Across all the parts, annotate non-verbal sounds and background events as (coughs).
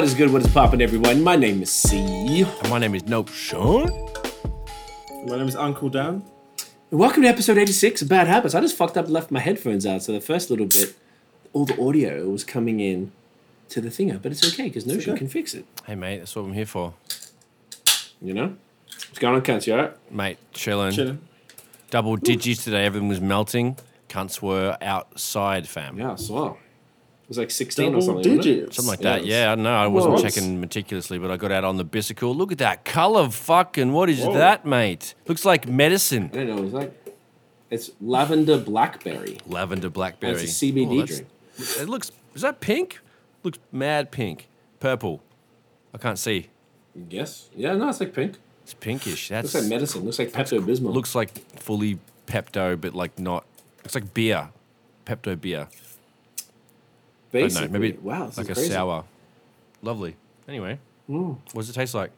What is good? What is poppin', everyone? My name is C. And my name is Nope Sean. My name is Uncle Dan. And welcome to episode 86 of Bad Habits. I just fucked up and left my headphones out, so the first little bit, all the audio was coming in to the thinger, but it's okay because Notion okay. can fix it. Hey mate, that's what I'm here for. You know? What's going on, cunts? You alright? Mate, chilling. Chilling. Double digits today, everything was melting. Cunts were outside, fam. Yeah, I saw. It was like 16 or Double something. wasn't it? digits. Something like that. it Yeah, I don't know. I wasn't Whoa. checking meticulously, but I got out on the bicycle. Look at that color, fucking. What is Whoa. that, mate? Looks like medicine. I don't know. It's like, it's lavender blackberry. Lavender blackberry. And it's a CBD oh, that's- drink. It looks. Is that pink? Looks mad pink. Purple. I can't see. Yes. Yeah, no, it's like pink. It's pinkish. That's Looks like medicine. Looks like Pepto Bismol. looks like fully Pepto, but like not. It's like beer. Pepto beer. I don't basically. know. Maybe wow, this like is a crazy. sour. Lovely. Anyway, what does it taste like?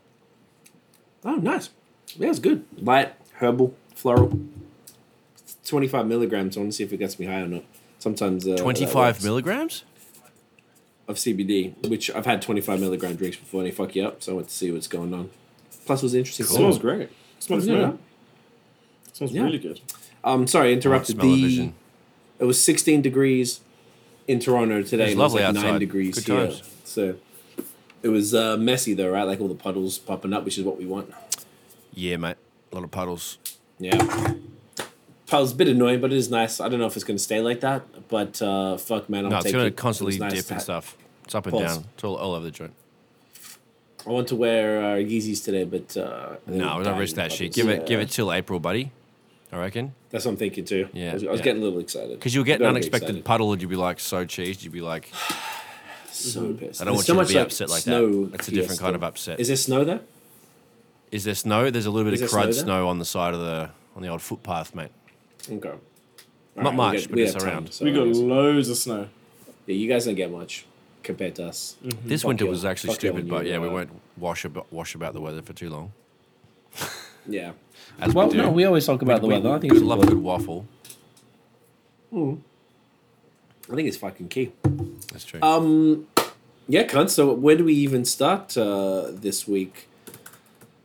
Oh, nice. Yeah, it's good. Light, herbal, floral. 25 milligrams. I want to see if it gets me high or not. Sometimes. Uh, 25 milligrams? Of CBD, which I've had 25 milligram drinks before and they fuck you up, so I went to see what's going on. Plus, it was interesting. Smells great. Smells Yeah. good. Smells Yeah. really good. Um, sorry, I interrupted. The, it was 16 degrees in Toronto today. It was lovely it was like 9 degrees Good here. times. So it was uh, messy though, right? Like all the puddles popping up, which is what we want. Yeah, mate. A lot of puddles. Yeah. Puddles a bit annoying, but it is nice. I don't know if it's going to stay like that, but uh, fuck, man, I'll No, it's going it. to constantly nice dip and stuff. It's up and down. It's all, all over the joint. I want to wear uh, Yeezys today, but uh, No, I'm we don't risk that shit. Give it, Yeah. give it till April, buddy. I reckon. That's what I'm thinking too. Yeah, I was, I was yeah. getting a little excited Because you'll get an unexpected excited. puddle and you'll be like so cheesed. You'll be like, (sighs) (sighs) So pissed. I don't There's want so you much, to be like, upset like snow that. That's a different kind of upset. Is there snow there? Is there snow? There's a little bit Is of there snow crud snow on the side of the on the old footpath, mate. Okay. All Not right, much, get- but it's have time, around. so we I got guess- loads of snow. Yeah, you guys don't get much compared to us. This Fuck winter yeah. was actually stupid, but yeah, we uh, won't wash about wash about the weather for too long. Yeah. As Well, we no, we always talk about the we, weather. I think we it's love a important. good waffle. I think it's fucking key. That's true. Um, yeah, cunt. So where do we even start uh, this week?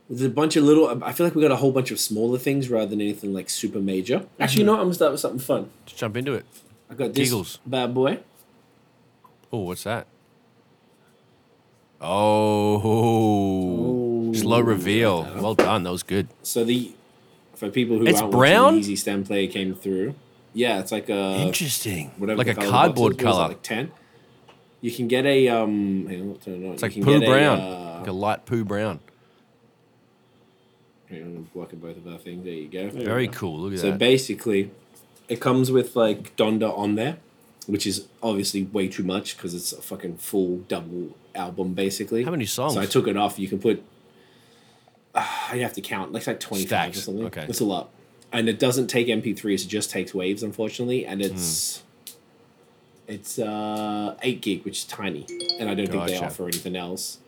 There's a bunch of little. I feel like we got a whole bunch of smaller things rather than anything like super major. Actually, you know what? I'm gonna start with something fun. Just jump into it. I got this Giggles. bad boy. Oh, what's that? Oh, slow reveal. Well done. That was good. So the for people who It's aren't brown? watching, the Yeezy Stem Player came through. Yeah, it's like a Interesting. whatever Like a colour cardboard box is, what is it, color. like ten. You can get a um. Hang on, turn it on. It's like poo get a, brown. uh, like a light poo brown. hang on, I'm blocking both of our things. There you go. Very cool. Look at So that. basically, it comes with like Donda on there, which is obviously way too much because it's a fucking full double album basically. How many songs? So I took it off. You can put. (sighs) Uh, you have to count. Like, it's like twenty five or something. okay. It's a lot, and it doesn't take MP3s. It just takes waves, unfortunately, and it's. Hmm. It's uh, eight gig, which is tiny, and I don't think they offer anything else.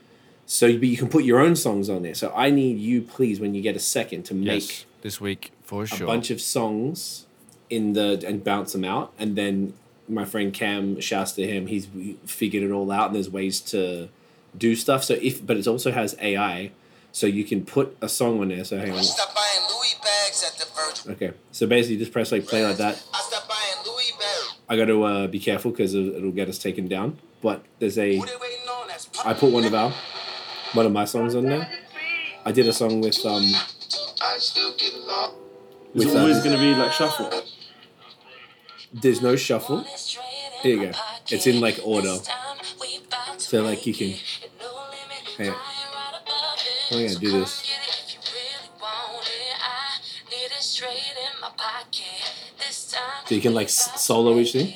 So, but you can put your own songs on there. So I need you, please, when you get a second, to make yes, this week for a sure. bunch of songs in the and bounce them out and then my friend cam shouts to him he's figured it all out and there's ways to do stuff so if but it also has ai so you can put a song on there so hang on I stopped buying Louis bags at the Virgin. okay so basically just press like play like that I stopped buying Louis bags. i got to uh, be careful because it'll get us taken down but there's a Who they waiting on? That's i put one of our one of my songs on there i did a song with um I still get along. It's With, uh, always going to be like shuffle. there's no shuffle Here you go. It's in like order. So, like, you can- Hey, Hey, Oh, I'm gonna do this. so you can like solo each thing so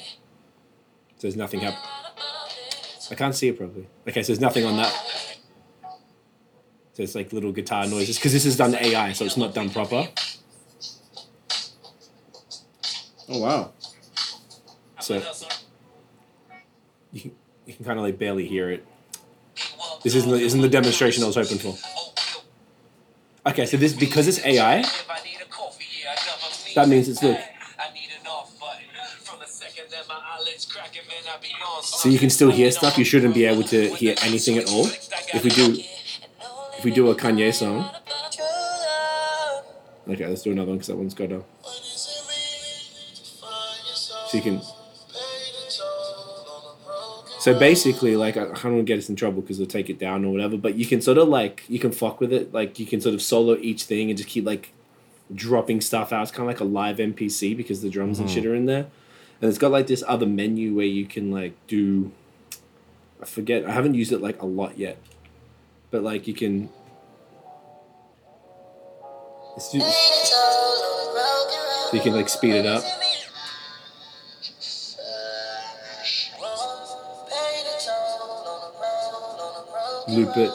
there's nothing happening I can't see it properly. Okay, so there's nothing on that. So it's like little guitar noises because this is done AI, so it's not done proper. Oh wow. So you can, you can kind of like barely hear it. This isn't the, isn't the demonstration I was hoping for. Okay, so this because it's AI, that means it's look. So you can still hear stuff. You shouldn't be able to hear anything at all. If we do, if we do a Kanye song. Okay, let's do another one because that one's got a. So you can. So basically, like, I I don't want to get us in trouble because they'll take it down or whatever. But you can sort of like you can fuck with it. Like you can sort of solo each thing and just keep like dropping stuff out. It's kind of like a live MPC because the drums and shit mm-hmm. are in there. And it's got like this other menu where you can like do. I forget. I haven't used it like a lot yet, but like you can. Let's do, so you can like speed it up. Loop it.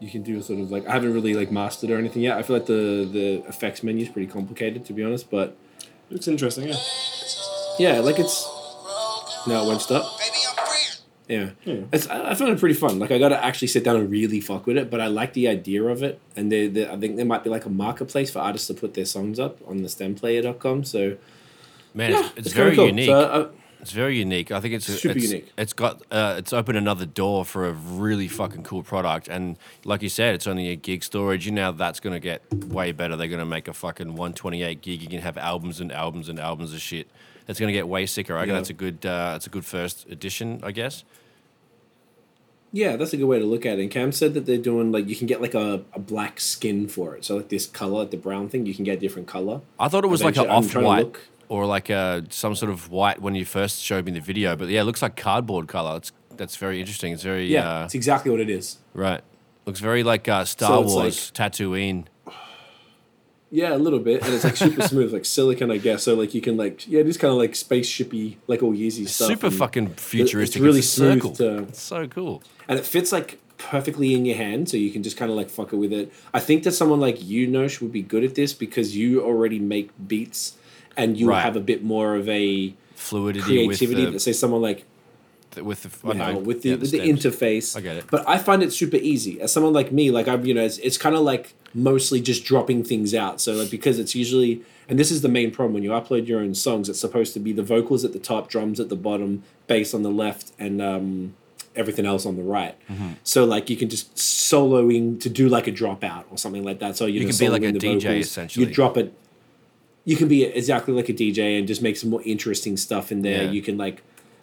You can do a sort of like I haven't really like mastered or anything yet. I feel like the the effects menu is pretty complicated to be honest, but Looks interesting, yeah. yeah, like it's now it won't stop. Baby, I'm free. Yeah, Yeah. It's, I I found it pretty fun. Like I got to actually sit down and really fuck with it, but I like the idea of it. And they, they, I think there might be like a marketplace for artists to put their songs up on the stemplayer.com. So Man, yeah, it's, it's, kinda very cool. unique. So, uh, It's very unique. I think it's Super it's, unique. It's got uh, it's opened another door for a really fucking cool product, and like you said, it's only a gig storage. You know that's gonna get way better. They're gonna make a fucking one twenty eight gig. You can have albums and albums and albums of shit. It's gonna get way sicker. I Yeah. that's a good uh, that's a good first edition, I guess. Yeah, that's a good way to look at it. And Cam said that they're doing like you can get like a, a black skin for it. So like this color, like the brown thing, you can get a different color. I thought it was like an off white. Or like a some sort of white when you first showed me the video. But yeah, it looks like cardboard color. It's that's very interesting. It's very Yeah, uh, it's exactly what it is. right. Looks very like uh, Star So it's Wars Tatooine. Yeah, a little bit, and it's like super smooth, like silicon, I guess. So like you can like yeah, it is kind of like spaceshipy, like all Yeezy stuff. Super fucking futuristic. It's really a smooth to- It's so cool. and it fits like perfectly in your hand, so you can just kind of like fuck it with it. I think that someone like you, Nosh, would be good at this because you already make beats, and you Right. have a bit more of a Fluidity creativity. with than say someone like the, with the, you know, know, with the yeah, with the interface. I get it. But I find it super easy. As someone like me, like I'm, you know, it's, it's kind of like mostly just dropping things out. So like because it's usually, and this is the main problem when you upload your own songs. It's supposed to be the vocals at the top, drums at the bottom, bass on the left, and um, everything else on the right. Mm-hmm. So like you can just soloing to do like a dropout or something like that. So you, You know, can be like a the DJ vocals. essentially. You drop it. You can be exactly like a DJ and just make some more interesting stuff in there. Yeah. You can like,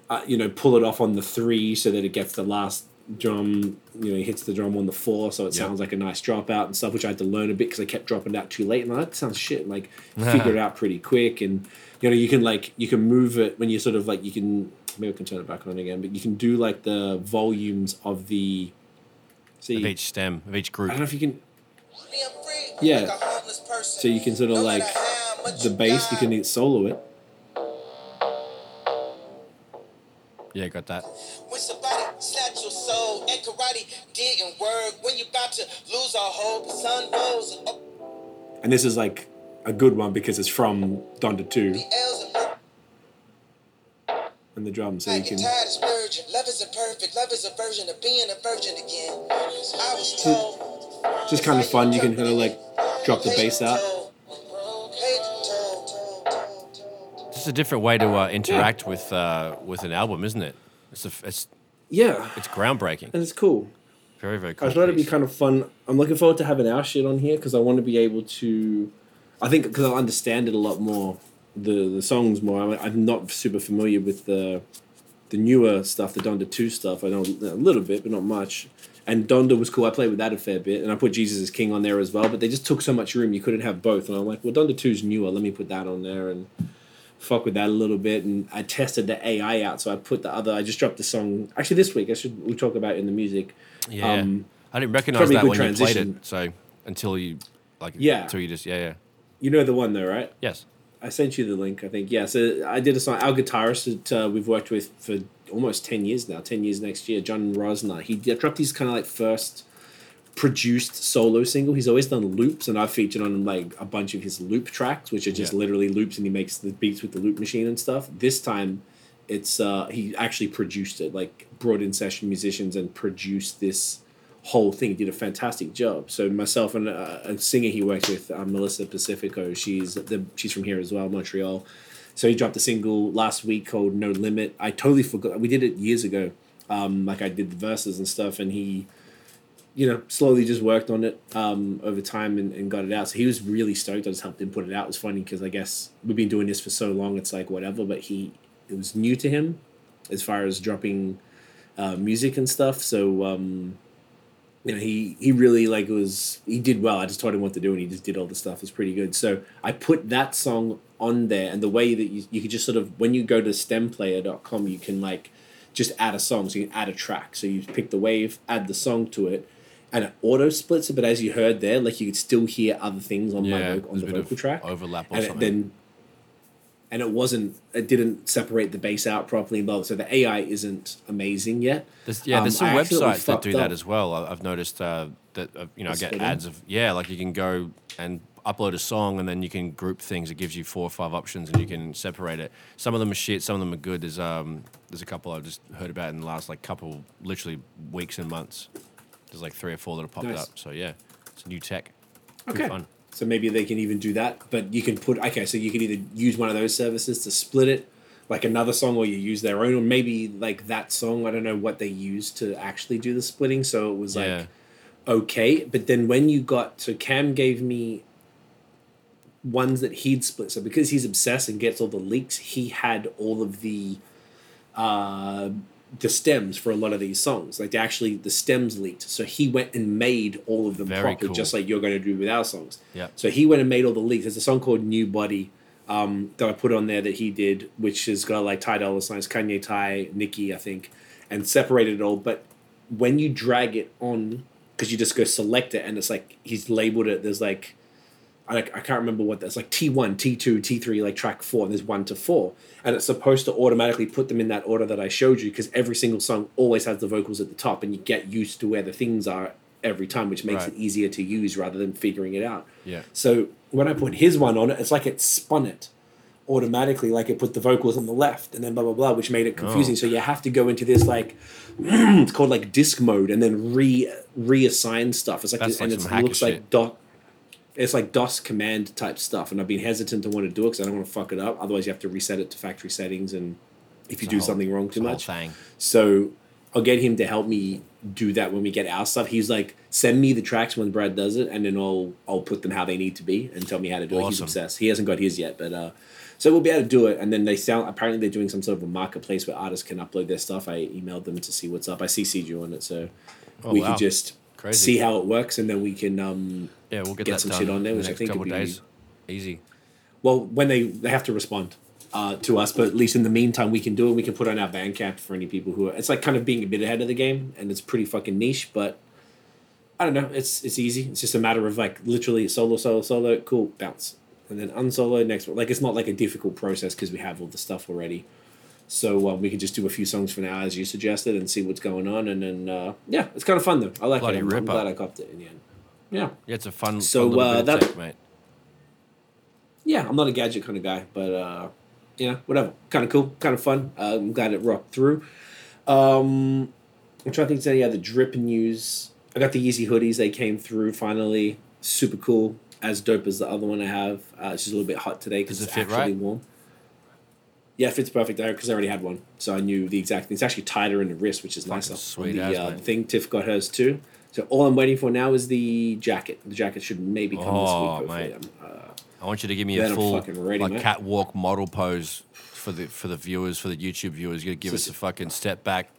uh, you know, pull it off on the three so that it gets the last drum. You know, he hits the drum on the four, so it Yeah. sounds like a nice dropout and stuff. Which I had to learn a bit because I kept dropping it out too late, and I'm like, that sounds shit. And, like (laughs) figure it out pretty quick, and you know, you can like you can move it when you sort of like you can maybe I can turn it back on again, but you can do like the volumes of the. See, of each stem of each group. I group. don't know if you can. Me, I'm free. Yeah. Like a. So you can sort of No like matter how much the bass, you can solo it. Yeah, got that. When somebody snatch your soul and karate didn't work. When you about to lose all hope, sun rose and this is like a good one because it's from Donda 2 and the drums. So you can. tide is virgin. Love is imperfect. Love is a version of being a virgin again. I was told. Just kind of fun. You can kind of like drop the bass out. A different way to uh, interact with uh, with an album, isn't it? It's a, it's Yeah. it's groundbreaking. And it's cool. Very very cool. I thought it'd be kind of fun. I'm looking forward to having our shit on here because I want to be able to. I think because I'll understand it a lot more, the the songs more. I'm, I'm not super familiar with the the newer stuff, the Donda two stuff. I know a little bit, but not much. And Donda was cool. I played with that a fair bit, and I put Jesus is King on there as well. But they just took so much room, you couldn't have both. And I'm like, well, Donda 2's newer. Let me put that on there and fuck with that a little bit. And I tested the AI out, so I put the other. I just dropped the song actually this week. I should we talk about it in the music. Yeah, um, I didn't recognize that when you played it. So until you like Yeah. until you just yeah yeah You know the one though, right? yes I sent you the link. I think yeah. So I did a song. Our guitarist that uh, we've worked with for almost ten years now. Ten years next year. John Rosner. He dropped his kind of like first produced solo single. He's always done loops, and I've featured on like a bunch of his loop tracks, which are just Yeah. literally loops, and he makes the beats with the loop machine and stuff. This time, it's uh, he actually produced it. Like brought in session musicians and produced this whole thing. He did a fantastic job. So myself and uh, a singer he works with, uh, Melissa Pacifico. She's the she's from here as well, Montreal. So he dropped a single last week called No Limit. I totally forgot. We did it years ago. Um, like I did the verses and stuff, and he, you know, slowly just worked on it um, over time and, and got it out. So he was really stoked. I just helped him put it out. It was funny because I guess we've been doing this for so long. It's like whatever, but he it was new to him as far as dropping uh, music and stuff. So um, you know, he he really like was he did well. I just told him what to do, and he just did all the stuff. It's pretty good. So I put that song on there, and the way that you you could just sort of when you go to stemplayer.com, you can like just add a song. So you can add a track. So you pick the wave, add the song to it. And it auto splits it, but as you heard there, like you could still hear other things on my Yeah, voc- on the vocal track overlap and it then and it wasn't it didn't separate the bass out properly well so the ai isn't amazing yet There's, yeah, there's Um, some websites that do that as well. I've noticed uh, that uh, you know I get splitting? ads of yeah, like you can go and upload a song and then you can group things. It gives you four or five options and you can separate it. Some of them are shit, some of them are good. There's um there's a couple I've just heard about in the last like couple literally weeks and months. There's like three or four that have popped Nice. up. So yeah, it's new tech. Okay fun. so maybe they can even do that but you can put okay so you can either use one of those services to split it like another song or you use their own or maybe like that song i don't know what they use to actually do the splitting so it was like Yeah. okay but then when you got so cam gave me ones that he'd split so because he's obsessed and gets all the leaks he had all of the uh the stems for a lot of these songs like actually the stems leaked so he went and made all of them Very properly cool. just like you're going to do with our songs Yeah. so he went and made all the leaks there's a song called new body um, that I put on there that he did, which has got like Ty Dolla Signs, Kanye Ty, Nicki, I think, and separated it all. But when you drag it on, because you just go select it, and it's like he's labeled it. There's like, I, I can't remember what that's like T one, T two, T three, like track four, and there's one to four, and it's supposed to automatically put them in that order that I showed you, because every single song always has the vocals at the top, and you get used to where the things are every time, which makes Right. it easier to use rather than figuring it out. Yeah. So when I put his one on it, it's like it spun it automatically, like it put the vocals on the left and then blah blah blah, which made it confusing. Oh. So you have to go into this like (clears throat) it's called like disc mode and then re reassign stuff. It's like this, like and it looks like dot. It's like DOS command type stuff, and I've been hesitant to want to do it because I don't want to fuck it up. Otherwise, you have to reset it to factory settings, and if you It's do whole- something wrong too much, so I'll get him to help me do that when we get our stuff. He's like, send me the tracks when Brad does it, and then I'll I'll put them how they need to be and tell me how to do it. He's obsessed. He hasn't got his yet, but uh, so we'll be able to do it. And then they sound apparently they're doing some sort of a marketplace where artists can upload their stuff. I emailed them to see what's up. I CC'd you on it, so Oh, we wow. can just Crazy. see how it works, and then we can um Yeah, we'll get, get that some done shit on there, which the I think couple be- days. Easy. well when they they have to respond. Uh, to us, but at least in the meantime, we can do it. We can put on our Bandcamp for any people who are. It's like kind of being a bit ahead of the game, and it's pretty fucking niche. But I don't know. It's it's easy. It's just a matter of like literally solo, solo, solo, cool, bounce, and then unsolo next one. Like it's not like a difficult process because we have all the stuff already. So um, we can just do a few songs for now, as you suggested, and see what's going on. And then uh, yeah, it's kind of fun though. I like Bloody it. I'm, I'm glad I copped it in the end. Yeah, Yeah, it's a fun, So, fun little uh, that- tech, mate. yeah, I'm not a gadget kind of guy, but uh, you know, whatever. Kind of cool, kind of fun. Uh, I'm glad it rocked through. Um, I'm trying to think of any other drip news. I got the Yeezy hoodies. They came through finally. Super cool. As dope as the other one I have. Uh, it's just a little bit hot today because it's it fit actually right? warm. Yeah, it fits perfect there because I already had one, so I knew the exact thing. It's actually tighter in the wrist, which is Fucking nicer. sweet the as, uh, thing, Tiff got hers too. So all I'm waiting for now is the jacket. The jacket should maybe come Oh, this week. Hopefully. mate. Uh, I want you to give me a full ready, like mate. catwalk model pose for the for the viewers, for the YouTube viewers. You gotta give us a fucking step back,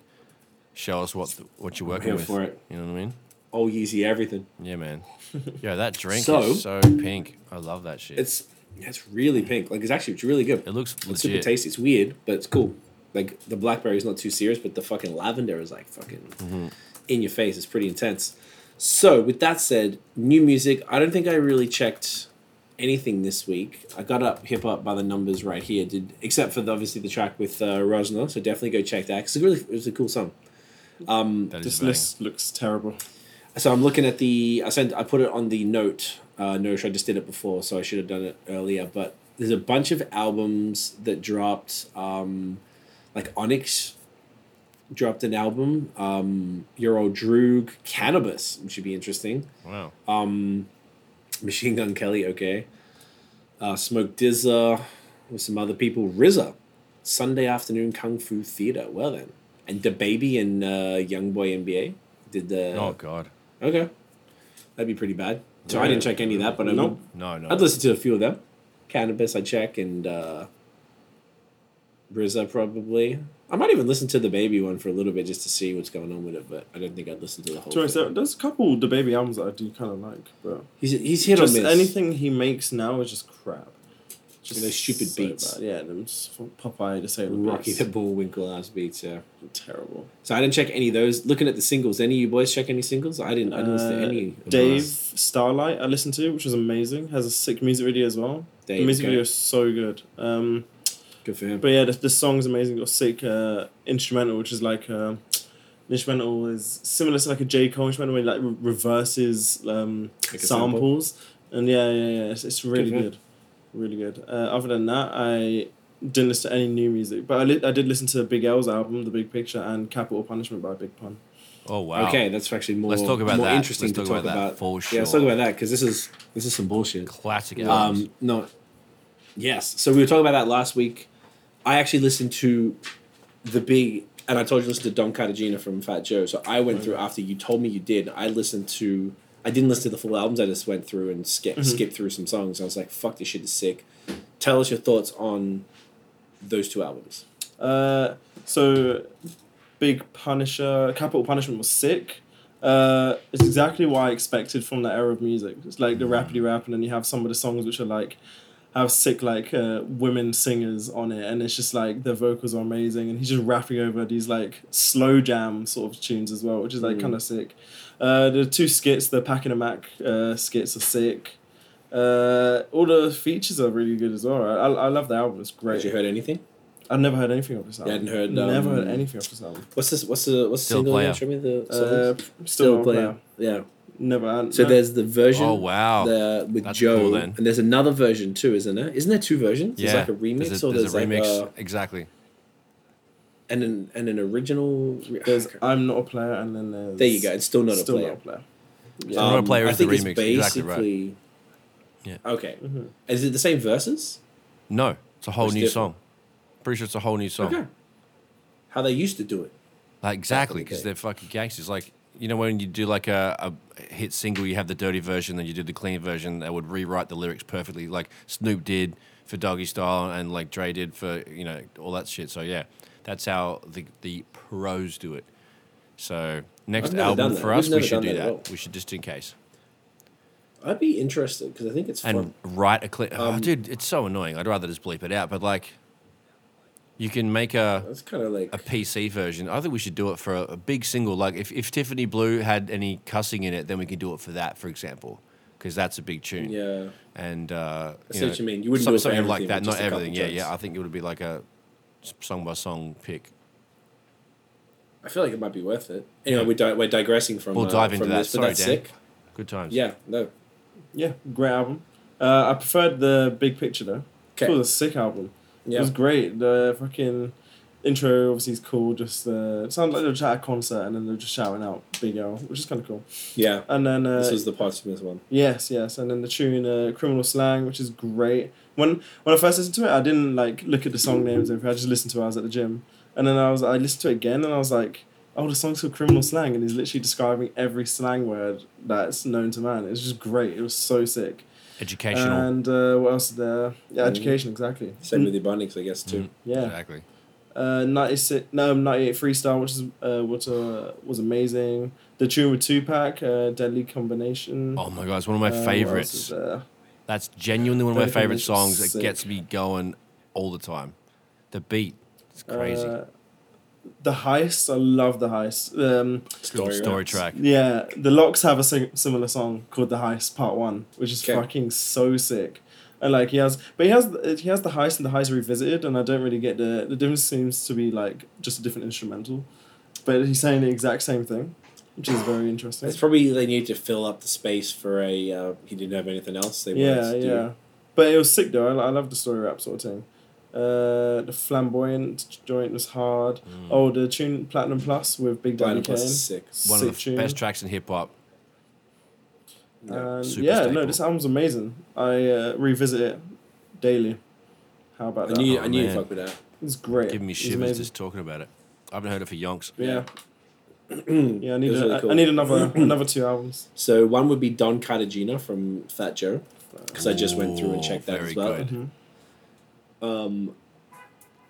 show us what the, what you're working with. for it. You know what I mean? all Yeezy everything. Yeah, man. (laughs) yeah, that drink So- is so pink. I love that shit. It's it's really pink. Like it's actually it's really good. it looks It's super tasty. It's weird, but it's cool. Like the blackberry is not too serious, but the fucking lavender is like fucking Mm-hmm. in your face. It's pretty intense. So with that said, new music. I don't think I really checked anything this week. I got up hip hop by the numbers right here. Did except for the, obviously the track with uh, Rosner. So definitely go check that. Cause it really it was a cool song. That is This list looks terrible. So I'm looking at the. I sent. I put it on the note. Uh, note. I just did it before, so I should have done it earlier. But there's a bunch of albums that dropped. Um, like Onyx dropped an album. Um, your old Droog, Cannabis, which should be interesting. Wow. Um, Machine Gun Kelly, okay. Uh, Smoke DZA with some other people. RZA, Sunday Afternoon Kung Fu Theater. Well then, and the baby and uh, Young Boy NBA did the. oh god. Okay, that'd be pretty bad. So I didn't check any of that, but I Nope. No, no. I'd listen to a few of them. Cannabis, I check, and uh, RZA probably. I might even listen to the baby one for a little bit just to see what's going on with it, but I don't think I'd listen to the whole. To be honest, thing. there- there's a couple the baby albums that I do kind of like, but He's he's hit just or miss. anything he makes now is just crap. Just those stupid so beats. bad. Yeah, them Popeye to say the Rocky beats. the Bullwinkle ass beats. Yeah. terrible. So I didn't check any of those. Looking at the singles, any of you boys check any singles? I didn't. I didn't listen to Uh, any. Dave. Starlight I listened to, which was amazing. Has a sick music video as well. Dave, the music okay. video is so good. Um, Good for him. but yeah, the, the song's amazing. Got sick uh, instrumental, which is like uh, instrumental is similar to like a J Cole instrumental, where it, like re- reverses um, Like a sample? samples, and yeah, yeah, yeah, it's, it's really Good good, really good. Uh, other than that, I didn't listen to any new music, but I, li- I did listen to Big L's album, The Big Picture, and Capital Punishment by Big Pun. oh wow. Okay, that's actually more. Let's talk about more that. interesting Let's to talk talk about that about. for Yeah, let's talk about that because this is this is some bullshit. Classic albums. Um, no. Yes. So we were talking about that last week. I actually listened to the big, and I told you to listen to Don Cartagena from Fat Joe. So I went through after you told me you did. I listened to. I didn't listen to the full albums. I just went through and skip Mm-hmm. skipped through some songs. I was like, "Fuck, this shit is sick." Tell us your thoughts on those two albums. Uh, so, Big Punisher, Capital Punishment was sick. Uh, it's exactly what I expected from that era of music. It's like the rapidy rap, and then you have some of the songs which are like have sick like uh, women singers on it, and it's just like the vocals are amazing, and he's just rapping over these like slow jam sort of tunes as well, which is like kind of sick. Uh, the two skits, the Pack and a Mac uh, skits are sick. Uh, all the features are really good as well. I, I love the album. It's great. Had you heard anything? I've never heard anything of this album. hadn't heard, Never um, heard anything of this album. What's this? What's the what's the Still single? Player. again? Show me the Uh, songs. still, Still player. player. Yeah. Never. had- So no. there's the version. Oh, wow. The, with That's Joe, cool then. and there's another version too, isn't there? Isn't there two versions? yeah. There's like a remix There's a, or there's there's, a remix. a, exactly. and an and an original. re- There's I'm not a player, and then there's. there you go. It's still not still a player. not a player. Still not a player I is the think remix. It's Exactly right. basically. Yeah. Okay. Mhm. Is it the same verses? No, it's a whole It's new different. song. Pretty sure it's a whole new song. Okay. How they used to do it. Like exactly, because day. they're fucking gangsters. Like you know when you do like a, a hit single, you have the dirty version, then you do the clean version. They would rewrite the lyrics perfectly, like Snoop did for Doggy Style, and like Dre did for you know all that shit. So yeah, that's how the the pros do it. So next I've never done album for us, we should do that that. We should just in case I'd be interested because I think it's fun. and write a clip. oh, Um, dude, it's so annoying. I'd rather just bleep it out. But like, you can make a That's kind of like a PC version. I think we should do it for a, a big single. Like if, if Tiffany Blue had any cussing in it, then we could do it for that, for example, because that's a big tune. yeah. And uh, I see what you mean. You wouldn't some- do it for something like that. Not just a couple everything. Yeah, tracks. yeah. I think it would be like a song by song pick. I feel like it might be worth it. Anyway, Yeah. we're, di- we're digressing from. We'll uh, dive into that. This, but Sorry, that's Dan. sick. Good times. Yeah. No. Yeah, great album. Uh, I preferred the Big Picture though. It Okay. was a sick album. It was great. The fucking intro obviously is cool. Just uh, it sounded like they were just at a concert and then they're just shouting out Big L, which is kind of cool. Yeah. And then uh, This was the posthumous one. Yes, yes, and then the tune uh, "Criminal Slang," which is great. When when I first listened to it, I didn't like look at the song names. I just listened to it. I was at the gym, and then I was I listened to it again, and I was like, "Oh, the song's called "Criminal Slang," and he's literally describing every slang word that's known to man. It was just great. It was so sick. Educational. And uh, what else is there? Yeah, Mhm. education exactly. Same with the Bonnings, I guess too. Mm, Yeah, Exactly. uh, ninety six. No, ninety eight freestyle, which is uh, which uh, was amazing. The tune with Tupac, uh, "Deadly Combination." Oh my god, it's one of my Uh, what else is favorites. there? That's genuinely one of my favorite Combination's songs. It sick. gets me going all the time. The beat, it's crazy. The heist, I love the heist. Um, Story, story track. yeah, the LOX have a sing- similar song called "The Heist Part One," which is Okay. fucking so sick. And like he has, but he has he has the heist and the heist revisited, and I don't really get the the difference. Seems to be like just a different instrumental, but he's saying the exact same thing, which is very interesting. It's probably they need to fill up the space for a. Uh, he didn't have anything else. They yeah, wanted to do. yeah. But it was sick though. I, I love the story rap sort of thing. Uh, the flamboyant joint was hard. Oh, the tune Platinum Plus with Big Daddy Kane. sick. One Sick of the tune. best tracks in hip hop. And Super yeah, no, this album's amazing. I uh, revisit it daily. How about I that? knew, Oh, I knew you man. fuck with that. It's great. Giving me shivers just talking about it. I haven't heard it for yonks. Yeah. yeah, (clears throat) I need, a, really cool. I need another (clears throat) another two albums. So one would be Don Cartagena from Fat Joe, because I just went through and checked that very as well. good. Um,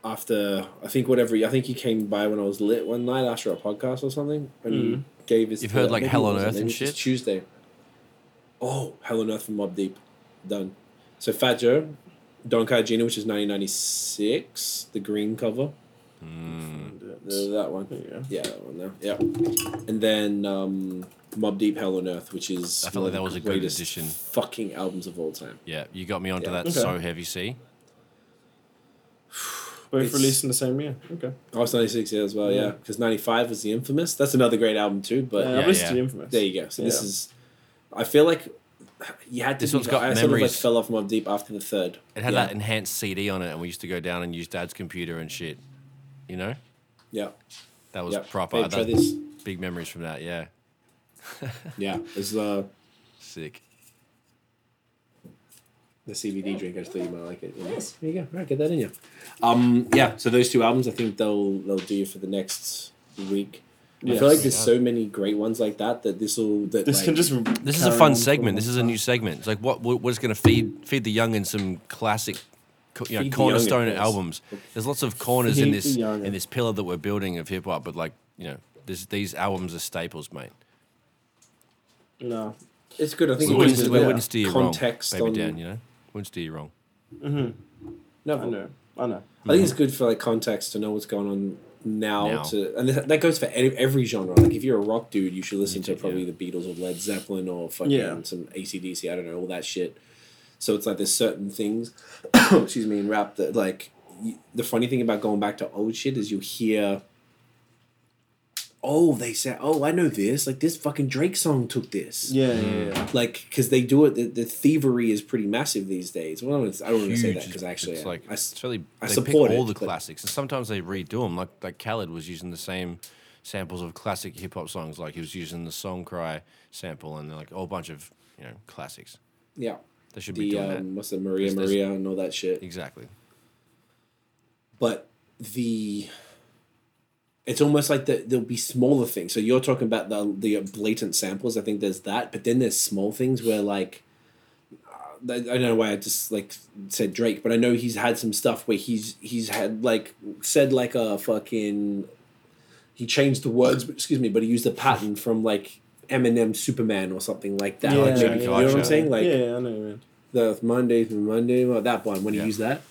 after I think whatever I think he came by when I was lit one night after a podcast or something, and he gave his. You've heard, like, maybe Hell on Earth and it shit? Tuesday. Oh, Hell on Earth from Mobb Deep, done. So Fat Joe, Don Cartagena, which is nineteen ninety six, the green cover. The- that one. There you go. Yeah, that one there. Yeah. And then um, Mobb Deep Hell on Earth, which is I felt like that was a good greatest addition. Fucking albums of all time. Yeah, you got me onto Yeah. that Okay. so heavy. See, Both It's- released in the same year. Okay. Oh, it's 96 yeah, as well, yeah. Because 95 was the Infamous. That's another great album too, but Yeah, Yeah, I've listened yeah. to the Infamous. there you go. So this is, I feel like you had to This be, one's got I sort of like fell off Mobb Deep after the third. it had yeah. that enhanced CD on it, and we used to go down and use Dad's computer and shit. You know, Yeah. that was yeah. proper. Babe, try That- this. big memories from that. Yeah, Yeah. It's uh, sick. The CBD drink. I just thought you might like it. Yes. There you go. All right, get that in you. Um, yeah. So those two albums, I think they'll they'll do you for the next week. I feel like there's so many great ones like that that this will that This like, can just. This is a fun segment. This is a new segment. It's like what what- what's going to feed feed the young and some classic, co- you know, Feed the cornerstone albums. There's lots of corners in this in this pillar that we're building of hip hop, but like you know, this, these albums are staples, mate. No. it's good. I think We it wouldn't, we wouldn't steer you wrong, context baby on Dan. You know, wouldn't steer you wrong. Mm-hmm. no, I know. I know. I think it's good for like context to know what's going on now, Now. to and that that goes for any, every genre. Like if you're a rock dude, you should listen to probably yeah. the Beatles or Led Zeppelin or fucking Yeah. some ACDC, I don't know, all that shit. So it's like there's certain things, (coughs) excuse me, in rap that like y- the funny thing about going back to old shit is you hear oh, they said, oh, I know this. Like this fucking Drake song took this. Yeah, yeah, yeah. Like, because they do it, the, the thievery is pretty massive these days. Well, I don't, I don't want to say that because actually, it's like I, s- it's really I they support pick all it, the classics, and sometimes they redo them. Like like Khaled was using the same samples of classic hip hop songs. Like he was using the Song Cry sample and like a whole bunch of you know classics. yeah. They should be doing um, what's the Maria There's- there's- Maria and all that that shit. exactly. But the it's almost like the, there'll be smaller things. So you're talking about the the blatant samples. I think there's that, but then there's small things where like uh, I don't know why I just like said Drake, but I know he's had some stuff where he's he's had like said like a fucking he changed the words, but- excuse me, but he used a pattern from like Eminem Superman or something like that. Yeah, like maybe, yeah, you know what I'm saying? Like yeah, I know mean. the Monday through Monday, well, that one when he used that,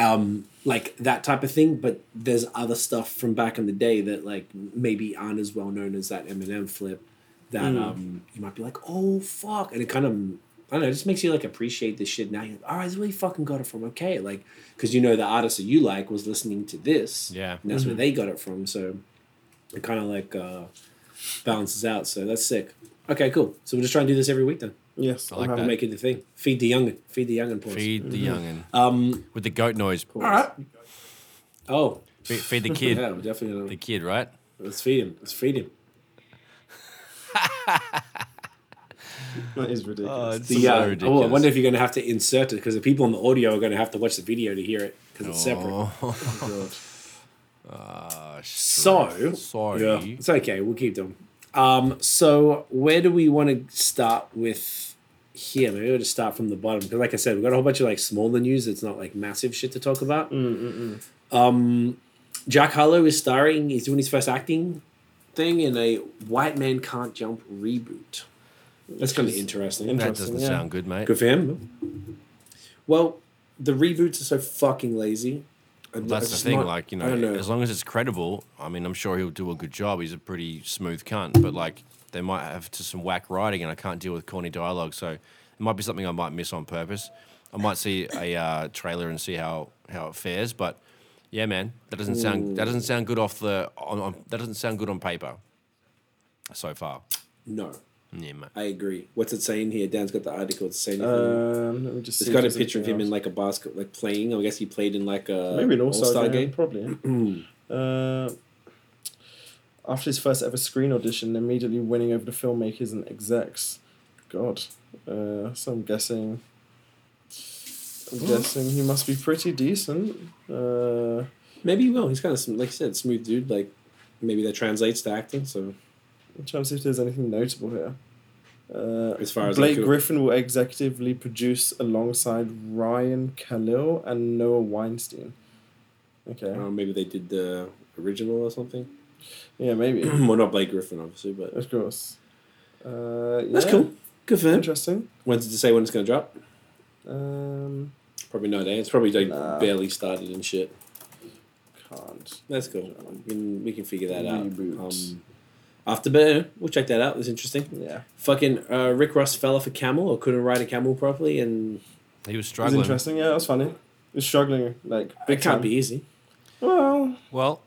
um, like that type of thing. But there's other stuff from back in the day that like maybe aren't as well known as that Eminem flip. That um, you might be like, oh fuck, and it kind of I don't know, it just makes you like appreciate this shit now. You're like, all right, this is where you fucking got it from. Okay, like because you know the artist that you like was listening to this, Yeah. and that's where they got it from. So it kind of like uh, balances out. So that's sick. Okay, cool. So we'll just try and do this every week then. Yes, I I'm like happy. that. Make it the thing. Feed the youngin. Feed the youngin. Pause. Feed the youngin Um. with the goat noise. All right. Oh. Feed, feed the (laughs) kid. Yeah, we're definitely gonna. The kid, right? Let's feed him. Let's feed him. (laughs) That is ridiculous. The, uh, oh, I wonder if you're going to have to insert it because the people on the audio are going to have to watch the video to hear it because it's separate. Oh, (laughs) ah, So, sorry. yeah, it's okay. We'll keep them. Um, so where do we want to start with here? Maybe we'll just start from the bottom because, like I said, we've got a whole bunch of like smaller news. It's not like massive shit to talk about. Um, Jack Harlow is starring. He's doing his first acting thing in a White Man Can't Jump reboot. That's kind of interesting. That Interesting, doesn't yeah. sound good, mate. Good for him. Well, the reboots are so fucking lazy. That's the thing. not- like you don't know, as long as it's credible, I mean, I'm sure he'll do a good job. He's a pretty smooth cunt, but like they might have to some whack writing, and I can't deal with corny dialogue. So it might be something I might miss on purpose. I might see a uh, trailer and see how how it fares. But yeah, man, that doesn't sound that doesn't sound good off the on, on that doesn't sound good on paper. So far, No. Yeah, mate. I agree. What's it saying here? Dan's got the article. It's saying. Um, let me just. it's see got a picture of him anything in like a basket, like playing. I guess he played in like a maybe an All-Star, All-Star game, game. probably. (clears throat) Uh, after his first ever screen audition, immediately winning over the filmmakers and execs. God, uh, so I'm guessing. I'm guessing he must be pretty decent. Uh, Maybe he will. He's kind of like I said, smooth dude. Like maybe that translates to acting. So I'm trying to see if there's anything notable here. Uh, as far as Blake like, Griffin will executively produce alongside Ryan Kalil and Noah Weinstein. Okay. uh, maybe they did the original or something. Yeah, maybe. (clears throat) well, not Blake Griffin, obviously, but of course. Uh, that's yeah, cool. Good for him. Interesting. When did you say when it's gonna drop? Um, Probably no day. It's probably like Nah. barely started and shit. can't. That's cool. We can, we can figure that out. Um, after we'll check that out. It's interesting. Yeah. Fucking uh, Rick Ross fell off a camel or couldn't ride a camel properly, and He was It was struggling. interesting. Yeah, it was funny. He was struggling, like, it big can't time. be easy. Well, Well,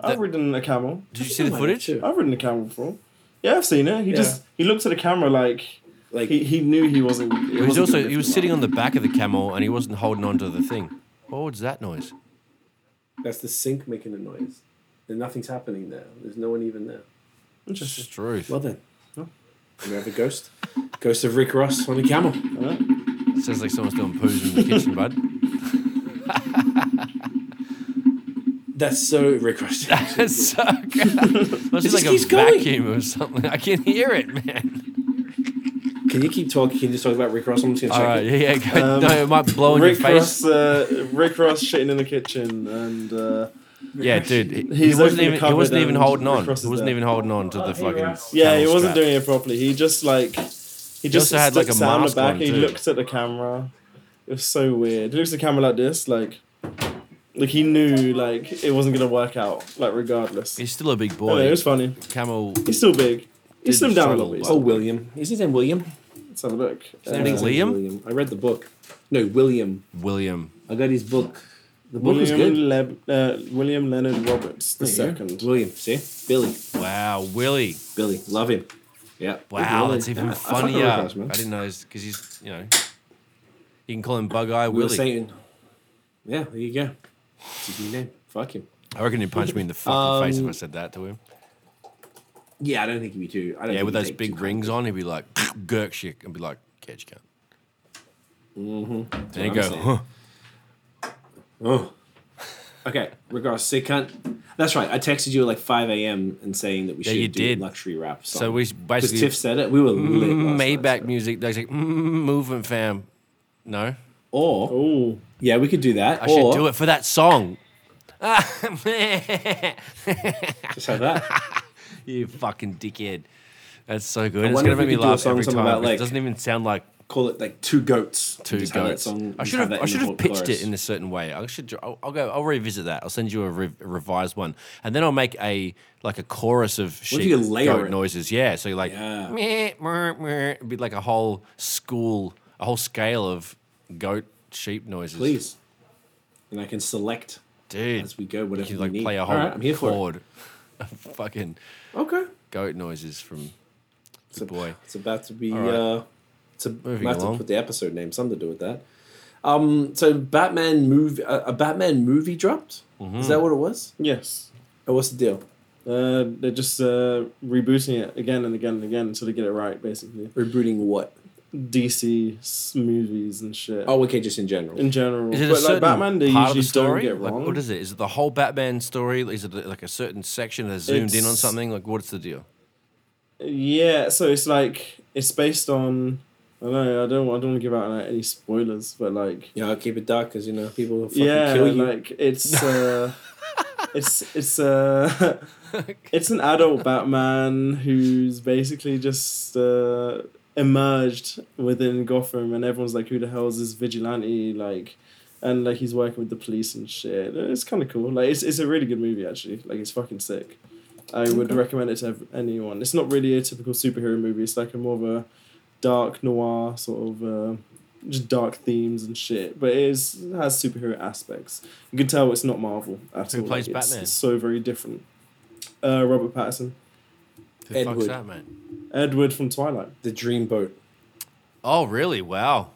I've ridden a camel. did you see the footage? too. I've ridden a camel before. Yeah, I've seen it. He Yeah. just he looked at the camera like Like he, he knew he wasn't. He was wasn't also he was sitting on the back of the camel and he wasn't holding on to the thing. What was that noise? that's the sink making a noise. And nothing's happening there. There's no one even there. Interesting. Truth. Well then, Oh. we have a ghost. ghost of Rick Ross on a camel. Sounds like someone's doing poos in the kitchen, bud. That's so Rick Ross. (laughs) That's so good. (laughs) Must be just like a going. vacuum or something. I can hear it, man. Can you keep talking? Can you just talk about Rick Ross? I'm just gonna All check right, it. yeah, yeah. Go. Um, no, it might blow in your Rick face. Ross, uh, Rick Ross shitting in the kitchen, and uh, Yeah, dude. He, he wasn't even he wasn't even holding on. He wasn't there. even holding on to the fucking. yeah, he wasn't strap. doing it properly. He just like he just also had, like, a Sam mask the back. on, he too. looked at the camera. It was so weird. He looks at the camera like this, like like he knew like it wasn't gonna work out. Like regardless. He's still a big boy. Oh, it was funny. Camel. He's still big. He Did slimmed down a struggle little bit. Oh, William. Is his name William? let's have a look. name I Uh, think his name's William? William. I read the book. No, William. William. I got his book. The book was William, good. Leb- uh, William Leonard Roberts the There you go. second. William. See, Billy. Wow, Willie. Billy. Love him. Yeah. Wow, Willie. that's even Yeah, I fuck with funnier. Rick Ross, man. I didn't know because he's you know. You can call him Bug Eye We were Willie. saying. Yeah, there you go. It's his new name. Fuck him. I reckon he'd punch me in the fucking face if I Um, said that to him. Yeah, I don't think he'd be too. I don't Yeah, think with he'd those take big too rings on, he'd be like, (clears throat) Gurk shit, and be like, catch cunt. Mm-hmm. Then he'd what go, I'm saying. huh. Oh. Okay, regardless, sick cunt. That's right. I texted you at like 5 a.m. and saying that we Yeah, should you do did. luxury rap. Song. So we because basically Tiff said it. We were lit. mm, night, Maybach so. music. They like, mm, movement fam. No, Or Oh, yeah, we could do that. I or should do it for that song. Just have that. (laughs) you fucking dickhead. That's so good. I It's gonna make me could do a laugh every something time. about, 'cause it doesn't even sound like Call it like two goats. two Just have that goats. song- I should have. I should have pitched chorus. it in a certain way. I should. I'll, I'll go. I'll revisit that. I'll send you a, rev, a revised one, and then I'll make a like a chorus of sheep goat it? noises. Yeah. So like, Yeah. meh, meh, meh. it'd be like a whole school, a whole scale of goat sheep noises. Please. And I can select dude. as we go whatever you we like need. play a whole right, I'm here for it. (laughs) of fucking Okay. goat noises from It's, the boy. it's about to be. Right. uh, it's a, Moving I have to put the episode name, something to do with that. Um, so Batman movie, a, a Batman movie dropped. Mm-hmm. Is that what it was? yes. Or what's the deal? Uh, they're just uh, rebooting it again and again and again until they get it right, basically. Rebooting what? DC s- movies and shit. Oh, okay, just in general. in general. Is it a but like Batman, they part of usually the story? don't get Like, wrong. what is it? Is it the whole Batman story? Is it like a certain section that's zoomed in on It's- something? Like, what's the deal? Yeah, so it's like it's based on. I don't know. I don't. I don't want to give out like, any spoilers, but like Yeah, I'll keep it dark because you know people will fucking yeah, kill you. like it's (laughs) uh, it's it's uh, (laughs) it's an adult Batman who's basically just uh, emerged within Gotham, and everyone's like, "Who the hell is this vigilante?" Like, and like he's working with the police and shit. It's kind of cool. Like, it's it's a really good movie actually. Like, it's fucking sick. I would recommend it to anyone. It's not really a typical superhero movie. It's like a more of a dark noir sort of. Uh, just dark themes and shit, but it is it has superhero aspects. You can tell it's not Marvel at Who all. plays Like, it's- Batman? It's so very different. Uh, Robert Pattinson. Who the fuck's Edward. that, man? Edward from Twilight. The Dreamboat. Oh, really? Wow.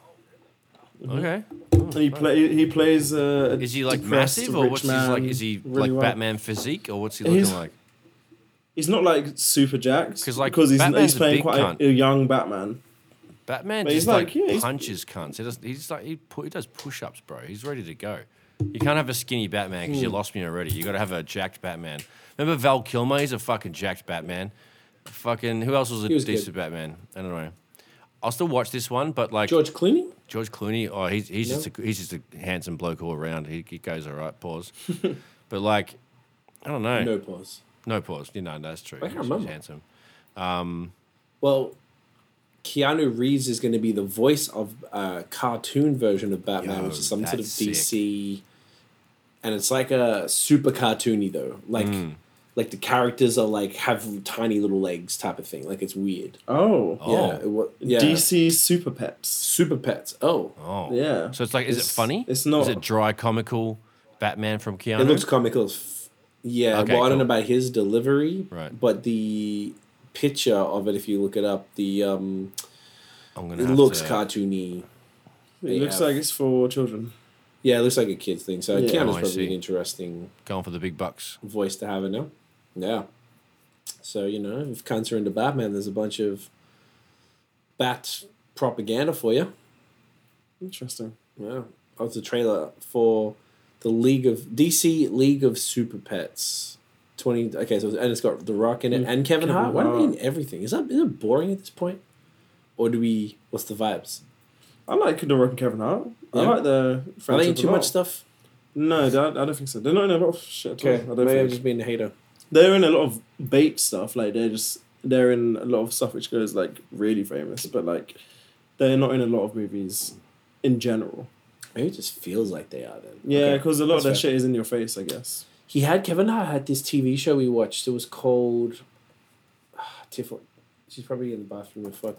Okay. And he play he plays. Uh, a Is he like massive, or what's his like? Is he really like well. Batman physique, or what's he looking He's- like? He's not like super jacked 'Cause, like, because he's, he's playing big quite a, a young Batman. Batman But just like, like, yeah, punches cunts. He does. He's like he pu- he does push ups, bro. He's ready to go. You can't have a skinny Batman because you Hmm. lost me already. You got to have a jacked Batman. Remember Val Kilmer? He's a fucking jacked Batman. Fucking who else was a was decent Batman? I don't know. I'll still watch this one, but like George Clooney? George Clooney, oh, he's he's No. just a, he's just a handsome bloke all around. He, he goes all right. Pause. (laughs) but like, I don't know. No pause. No pause. You know, that's true. I can't He's- he's remember. handsome. Well, Keanu Reeves is going to be the voice of a cartoon version of Batman, Yo, which is some sort of that's sick. DC, and it's like a super cartoony though. Like, Mm. like the characters are like have tiny little legs type of thing. Like it's weird. Oh, Oh. Yeah, it, yeah. DC Super Pets. super pets. Oh, Oh, Yeah. So it's like, is it funny? it's not- Is it dry, comical Batman from Keanu? it looks comical. Yeah, Okay, well, I don't know about his delivery, Right. But the picture of it, if you look it up, the um, I'm gonna. it looks to, cartoony. It looks Yeah. like it's for children. Yeah, it looks like a kid's thing. So Yeah. Keanu's Oh, I probably see. an interesting going for the big bucks. voice to have in now. Yeah. So, you know, if cunts are into Batman, there's a bunch of bat propaganda for you. Interesting. Yeah. That was the trailer for the League of DC League of Super Pets. Twenty okay, so and it's got The Rock in it Mm, and Kevin, Kevin Hart. Why are we in everything? Is that is it boring at this point? Or do we what's the vibes? I like The Rock and Kevin Hart. I Yeah. like the Are they in too much stuff? No, I don't, think so. They're not in a lot of shit. At all. Okay. I don't Maybe I'm think. just being a hater. They're in a lot of bait stuff. Like they're just they're in a lot of stuff which goes like really famous, but like they're not in a lot of movies in general. Maybe it just feels like they are then. Yeah, Okay, because a lot of that's their fair. shit is in your face. I guess. He had Kevin Hart had this TV show we watched. It was called ah, (sighs) Tiff. She's probably in the bathroom. Fuck.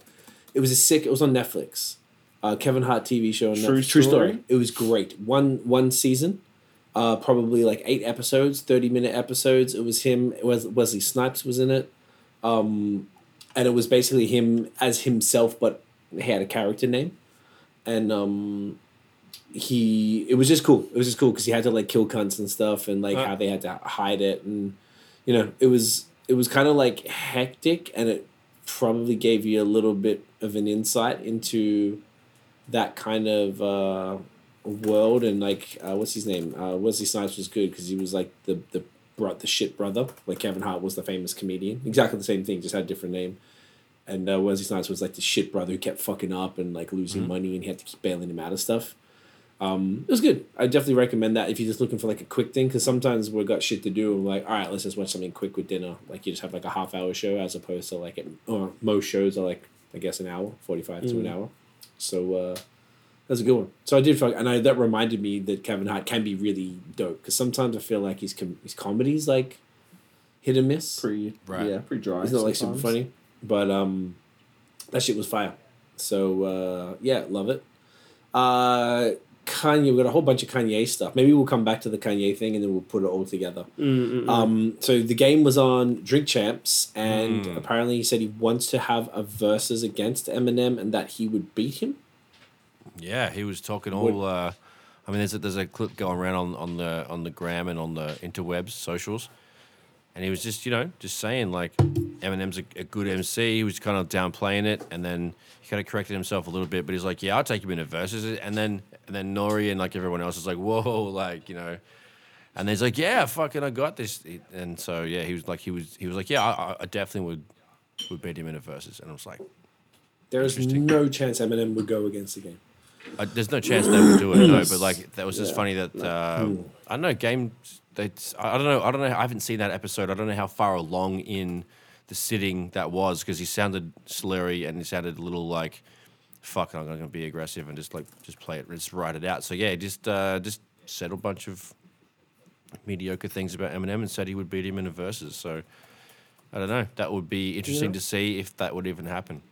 It was a sick. It was on Netflix. Uh, Kevin Hart TV show. On True Netflix. True Story? It was great. One one season. Uh, probably like eight episodes, thirty minute episodes. It was him. Wes- Wesley Snipes was in it, um, and it was basically him as himself, but he had a character name, and um, he it was just cool. It was just cool because he had to like kill cunts and stuff, and like Uh. how they had to hide it, and you know it was it was kind of like hectic, and it probably gave you a little bit of an insight into that kind of uh, world, and like uh, what's his name? Uh, Wesley Snipes was good because he was like the the bro- the shit brother. Like Kevin Hart was the famous comedian, exactly the same thing, just had a different name. And uh, Wesley Snipes was like the shit brother who kept fucking up and like losing money, and he had to keep bailing him out of stuff. Um, it was good. I definitely recommend that if you're just looking for like a quick thing, because sometimes we've got shit to do. And we're like, all right, let's just watch something quick with dinner. Like you just have like a half hour show as opposed to like, it, or most shows are like I guess an hour, forty five to an hour. So uh, that's a good one. So I did, fuck- and I that reminded me that Kevin Hart can be really dope because sometimes I feel like his com- his comedy's like hit and miss. Pretty Right. yeah, pretty dry. It's not like super funny, but um, that shit was fire. So uh, yeah, love it. Uh, Kanye, we've got a whole bunch of Kanye stuff. Maybe we'll come back to the Kanye thing and then we'll put it all together. Um, so the game was on Drink Champs, and Mm. apparently he said he wants to have a versus against Eminem and that he would beat him. Yeah, he was talking Would- all. Uh, I mean, there's a, there's a clip going around on, on the on the gram and on the interwebs, socials, and he was just you know just saying like Eminem's a, a good MC. He was kind of downplaying it, and then he kind of corrected himself a little bit, but he's like, yeah, I'll take him in a versus, and then and then N.O.R.E. and like everyone else is like, whoa, (laughs) like you know. And he's like, "Yeah, fucking, I got this." And so, yeah, he was like, he was, he was like, "Yeah, I, I- definitely would, would beat him in a versus." And I was like, There is no chance Eminem would go against the game. Uh, there's no chance they would do it, no. But like, that was just Yeah. funny that uh, I don't know. Game, I don't know. I don't know. I haven't seen that episode. I don't know how far along in the sitting that was because he sounded slurry and he sounded a little like, "Fuck, I'm going to be aggressive and just like just play it, just write it out." So yeah, just uh, just said a bunch of mediocre things about Eminem and said he would beat him in a versus. So I don't know. That would be interesting Yeah. to see if that would even happen.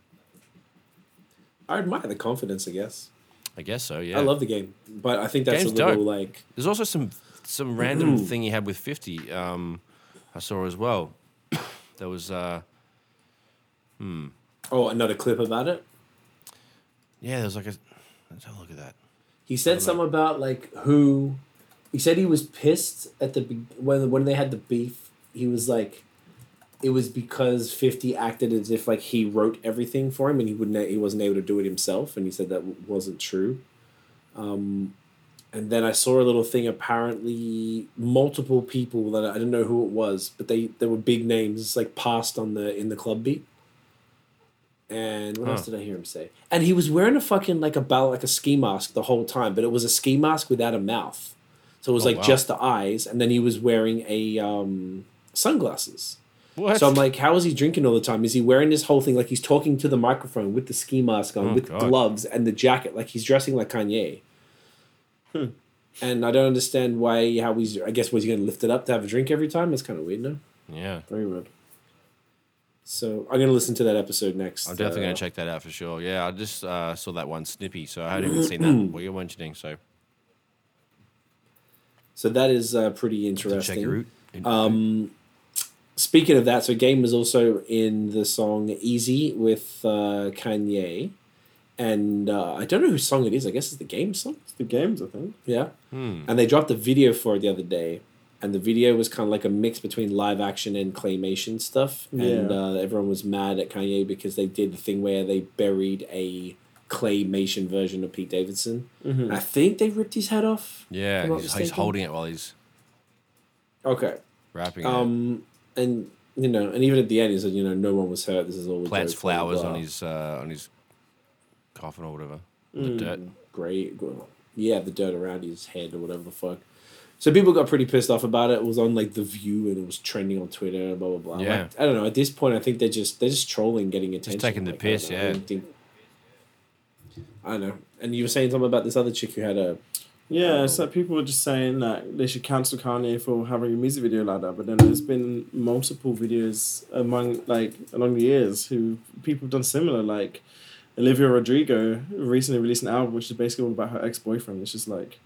I admire the confidence, I guess. I guess so. Yeah. I love the game, but I think that's Game's a little dope. like There's also some some random thing he had with 50. Um, I saw as well. (coughs) there was uh, hmm. Oh, another clip about it. Yeah, there's like a. Let's have a look at that. He said something about like who. He said he was pissed at the when when they had the beef. He was like, it was because Fifty acted as if like he wrote everything for him and he wouldn't he wasn't able to do it himself, and he said that w- wasn't true. Um, and then I saw a little thing. Apparently, multiple people that I didn't know who it was, but they they were big names like passed on the in the club beat. And what else did I hear him say? And he was wearing a fucking like a bell like a ski mask the whole time, but it was a ski mask without a mouth, so it was Oh, like wow. just the eyes, and then he was wearing a um, sunglasses. What? So I'm like, how is he drinking all the time? Is he wearing this whole thing like he's talking to the microphone with the ski mask on, Oh, with God. gloves and the jacket, like he's dressing like Kanye? Hmm. And I don't understand why. How he's? I guess was he going to lift it up to have a drink every time? That's kind of weird, no? yeah. Very weird. So I'm going to listen to that episode next. I'm definitely uh, going to check that out for sure. Yeah, I just uh, saw that one snippy, so I hadn't even seen that. (clears throat) What you're mentioning, so So that is uh, pretty to check interesting. your route. Um, speaking of that, so Game was also in the song "Eazy" with uh, Kanye, and uh, I don't know whose song it is. I guess it's the Game song. It's the games, I think. Yeah. Hmm. And they dropped a video for it the other day, and the video was kind of like a mix between live action and claymation stuff. And Yeah. uh, everyone was mad at Kanye because they did the thing where they buried a claymation version of Pete Davidson. Mm-hmm. I think they ripped his head off. Yeah, he's, he's holding it while he's Okay. rapping. it. Um, and you know, and even at the end, he said, you know, no one was hurt. This is all Plants joke, blah, blah, flowers blah. on his uh, on his coffin or whatever. Mm. The dirt. great. Yeah, the dirt around his head or whatever the fuck. So people got pretty pissed off about it. It was on like the View and it was trending on Twitter. and Blah blah blah. Yeah. Like, I don't know. At this point, I think they're just they're just trolling, getting attention. taking the Like, piss, I yeah. don't think- I don't know. And you were saying something about this other chick who had a. Yeah, it's like people were just saying that they should cancel Kanye for having a music video like that, but then there's been multiple videos among like along the years who people have done similar. Like Olivia Rodrigo recently released an album which is basically all about her ex boyfriend. It's just like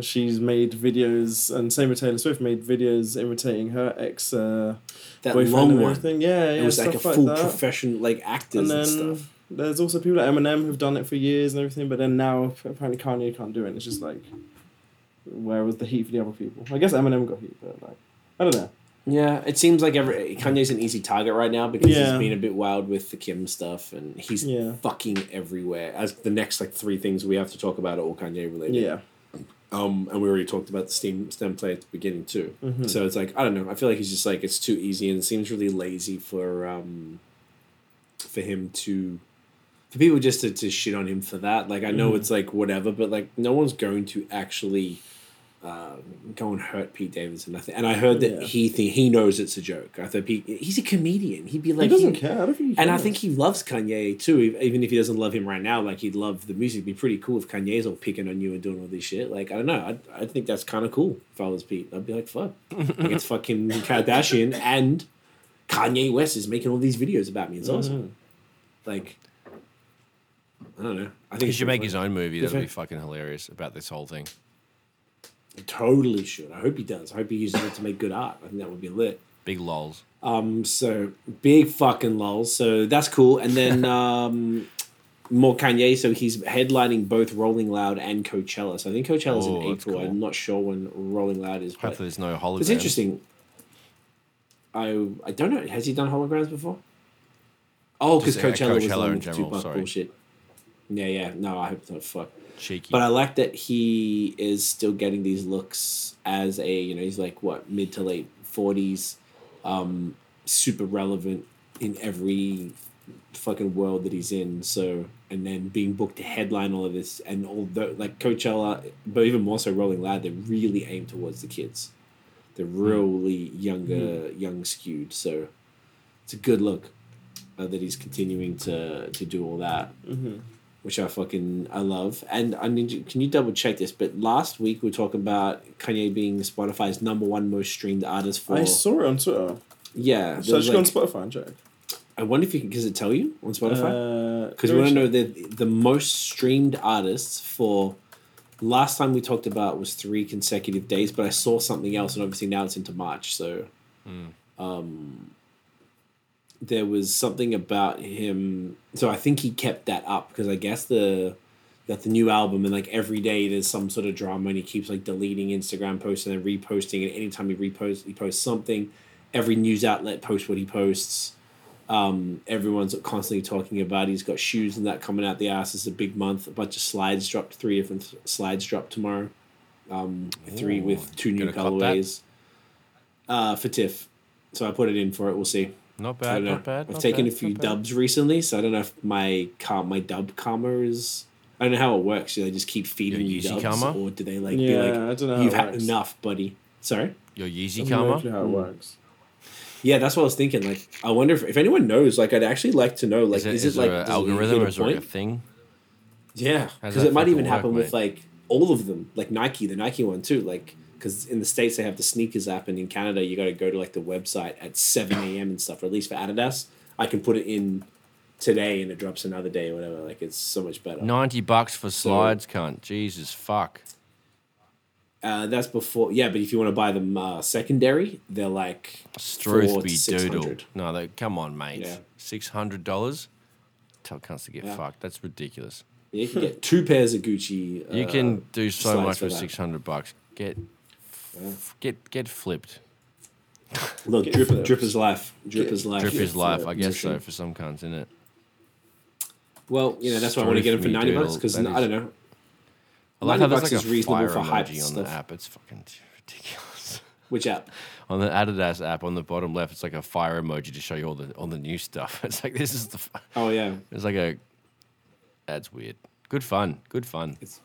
she's made videos, and same with Taylor Swift made videos imitating her ex uh, That boyfriend and one. everything. Yeah, yeah, it was like a full that. professional, like actors And and, then stuff. there's also people like Eminem who've done it for years and everything, but then now apparently Kanye can't do it. And it's just like, where was the heat for the other people? I guess Eminem got heat, but like, I don't know. Yeah, it seems like every Kanye's an easy target right now because Yeah. he's been a bit wild with the Kim stuff, and he's Yeah. fucking everywhere. As the next like three things we have to talk about are all Kanye related. Yeah, Um, and we already talked about the Steam stem play at the beginning too. Mhm. So it's like I don't know. I feel like he's just like it's too easy, and it seems really lazy for um, for him to for people just to, to shit on him for that. Like I know Mhm. it's like whatever, but like no one's going to actually uh, go and hurt Pete Davidson. I think, and I heard that Yeah. he think he knows it's a joke. I thought Pete, he's a comedian. He'd be like he doesn't he- care. I don't think he and I think he loves Kanye too, even if he doesn't love him right now. Like he'd love the music. It'd be pretty cool if Kanye's all picking on you and doing all this shit. Like I don't know. I I think that's kind of cool. If I was Pete, I'd be like, fuck, like it's fucking Kardashian (laughs) and Kanye West is making all these videos about me. It's awesome. Mhm. Like I don't know. I think He it's should pretty make his own movie. That'd be fucking hilarious about this whole thing. He totally should. I hope he does. I hope he uses it to make good art. I think that would be lit. Big lols. Um, so big fucking lols. So that's cool. And then (laughs) um, more Kanye. So he's headlining both Rolling Loud and Coachella. So I think Coachella's Oh, in April. cool. I'm not sure when Rolling Loud is. Hopefully, there's no hologram. it's interesting. I I don't know. Has he done holograms before? Oh, because Just, uh, Coachella, was Coachella in general, Tupac sorry. bullshit. Yeah, yeah. No, I hope not. Fuck. But I like that he is still getting these looks as a you know he's like what mid to late forties, um, super relevant in every fucking world that he's in. So and then being booked to headline all of this and although like Coachella, but even more so Rolling Loud, they really aim towards the kids. They're really younger, young skewed. So it's a good look uh, that he's continuing to to do all that Mhm. Which I fucking I love. And I need you, can you double check this? But last week we were talking about Kanye being Spotify's number one most streamed artist for I saw it on Twitter. yeah. So I was just go on Spotify and check. I wonder if you can does it tell you on Spotify? Uh, Because go we want to know the the most streamed artists for last time we talked about was three consecutive days, but I saw something else, and obviously now it's into March. So, Hmm. um, there was something about him. So I think he kept that up because I guess the got the new album and like every day there's some sort of drama and he keeps like deleting Instagram posts and then reposting and anytime he reposts he posts something. Every news outlet posts what he posts. Um, everyone's constantly talking about. He's got shoes and that coming out the ass. It's a big month. A bunch of slides dropped. Three different slides dropped tomorrow. Um, three Ooh, with two new that? colorways. Uh, for Tiff. So I put it in for it. We'll see. Not I bad, don't know. bad. I've not taken bad, a few not bad. dubs recently, so I don't know if my car, my dub karma is. I don't know how it works. Do they just keep feeding Your you dubs, karma? or do they like be Yeah, like, I don't know "You've had works. enough, buddy"? Sorry. Your I Yeezy have karma? clue how it hmm. works. Yeah, that's what I was thinking. Like, I wonder if, if anyone knows. Like, I'd actually like to know. Like, Is it, is, is it like there an does it hit algorithm or is there like a thing? Yeah, because it might even work, happen with like all of them, like Nike, the Nike one too. Like, because in the states they have the sneakers app, and in Canada you got to go to like the website at seven a.m. and stuff. Or at least for Adidas, I can put it in today and it drops another day or whatever. Like, it's so much better. 90 bucks for slides, cunt. Jesus, fuck. Uh, that's before, yeah. But if you want to buy them uh, secondary, they're like Struthby doodle. No, they, come on, mate. Yeah. $600? Tell cunts to get Yeah. fucked. That's ridiculous. You can get two pairs of Gucci. You uh, can do so much for for 600 bucks. Get, get, get flipped. Look, Get drip, flipped. drip is life. Drip Get- is life. Drip is life. I guess so for some cunts, isn't it? Well, you know that's why I want to get them for ninety bucks because I don't know. I like 90 how there's bucks like is a reasonable fire for hype on stuff. the app. It's fucking (laughs) ridiculous. Which app? on the Adidas app on the bottom left, it's like a fire emoji to show you all the all the new stuff. (laughs) It's like this is the. f- Oh yeah, It's like a. That's weird. Good fun. Good fun. It's,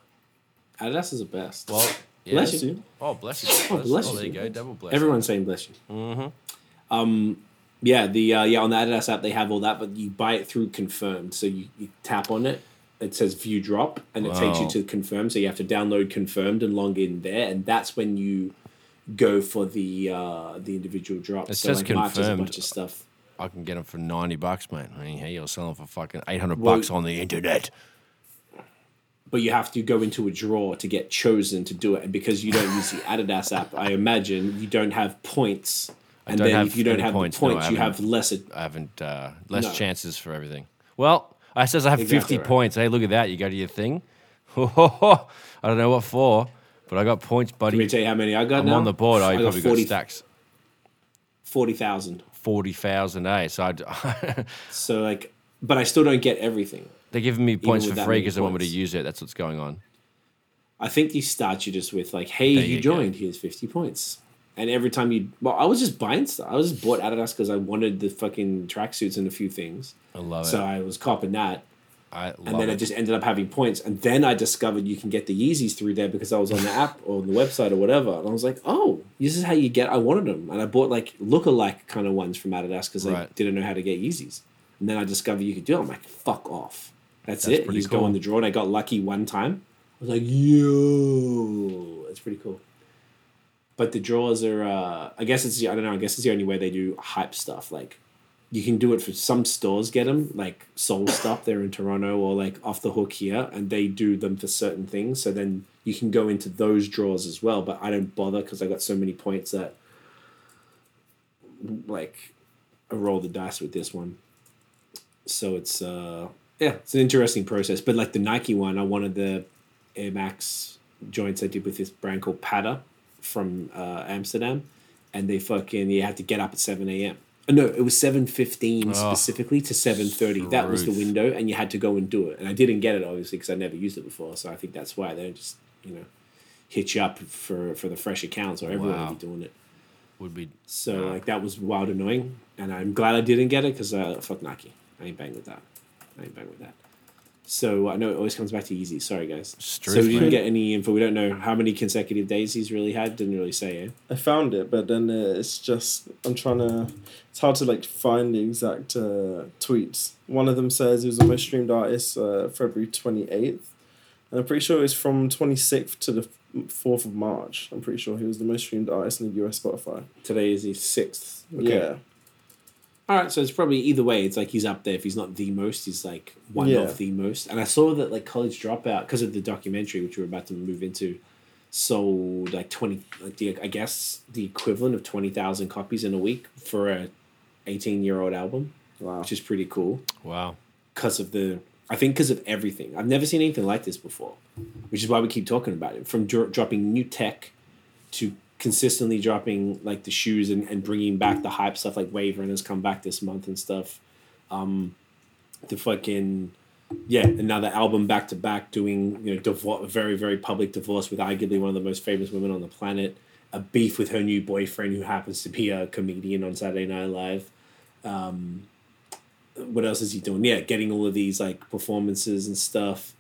Adidas is the best. Well, yeah. Bless Bless you. you. Oh, bless you. (laughs) Oh, bless oh, you. there you go. Double bless. Everyone's saying bless you. Mm-hmm. Um, yeah, the uh, yeah on the Adidas app they have all that, but you buy it through confirmed. So you, you tap on it, it says view drop, and it takes you to confirm. So you have to download confirmed and log in there, and that's when you go for the uh, the individual drops. It so says like March has a bunch of stuff. I can get them for ninety bucks, mate. I mean, hey, you're selling for fucking eight hundred Well- bucks on the internet. But you have to go into a draw to get chosen to do it. And because you don't use the Adidas app, I imagine you don't have points. And then if you don't have points, the no, points, I you have less. I haven't uh, less No. chances for everything. Well, I says I have Exactly fifty right. points. Hey, look at that. You go to your thing. (laughs) I don't know what for, but I got points, Let me buddy. tell you how many I got I'm now. on the board. I, I got probably 40 got stacks. 40,000. Forty thousand, eh? So I'd, (laughs) So, like, but I still don't get everything. They're giving me points for free because they want me to use it. That's what's going on. I think these start you just with, like, hey, There you, you joined, here's 50 points. And every time you, well, I was just buying stuff. I was just bought Adidas because I wanted the fucking tracksuits and a few things. I love So it. So I was copping that. I love and then it. I just ended up having points. And then I discovered you can get the Yeezys through there because I was on the app or the website or whatever. And I was like, oh, this is how you get. I wanted them, and I bought like lookalike kind of ones from Adidas because I didn't know how to get Yeezys. And then I discovered you could do it. I'm like, fuck off. That's, That's it. pretty You just go cool. on the draw, and I got lucky one time. I was like, yo, that's pretty cool. But the draws are, uh, I guess it's, I don't know, I guess it's the only way they do hype stuff. Like, you can do it for some stores, get them, like Soul Stop there in Toronto or like Off the Hook here, and they do them for certain things. So then you can go into those draws as well. But I don't bother because I got so many points that, like, I roll the dice with this one. So it's, uh, yeah, it's an interesting process. But like the Nike one, I wanted the Air Max joints I did with this brand called Patta from uh, Amsterdam, and they fucking you had to get up at seven a.m. Uh, No, it was seven fifteen Oh, specifically to seven thirty. That was the window, and you had to go and do it. And I didn't get it obviously because I never used it before. So I think that's why they don't just you know hit you up for for the fresh accounts or everyone Wow. will be doing it. Would be So like that was wild annoying, and I'm glad I didn't get it because uh, fuck Nike. I ain't bang with that. I ain't bang with that. So I know it always comes back to Yeezy. Sorry guys. So we didn't get any info. We don't know how many consecutive days he's really had. Didn't really say. Eh? I found it, but then uh, it's just I'm trying to. It's hard to like find the exact uh, tweets. One of them says he was the most streamed artist uh, February twenty eighth, and I'm pretty sure it's from twenty sixth to the fourth of March. I'm pretty sure he was the most streamed artist in the US Spotify. Today is the sixth. Yeah, All right. So it's probably either way. It's like he's up there. If he's not the most, he's like one Yeah. of the most. And I saw that like College Dropout because of the documentary, which we're about to move into, sold like twenty. Like the I guess the equivalent of twenty thousand copies in a week for a eighteen year old album. Wow. which is pretty cool Wow. because of the I think because of everything. I've never seen anything like this before, which is why we keep talking about it. From dro- dropping new tech to consistently dropping like the shoes and, and bringing back the hype stuff like Waver and has come back this month and stuff. Um, the fucking yeah, another album back to back doing you know divor- very very public divorce with arguably one of the most famous women on the planet. A beef with her new boyfriend who happens to be a comedian on Saturday Night Live Um, what else is he doing? Yeah, getting all of these like performances and stuff.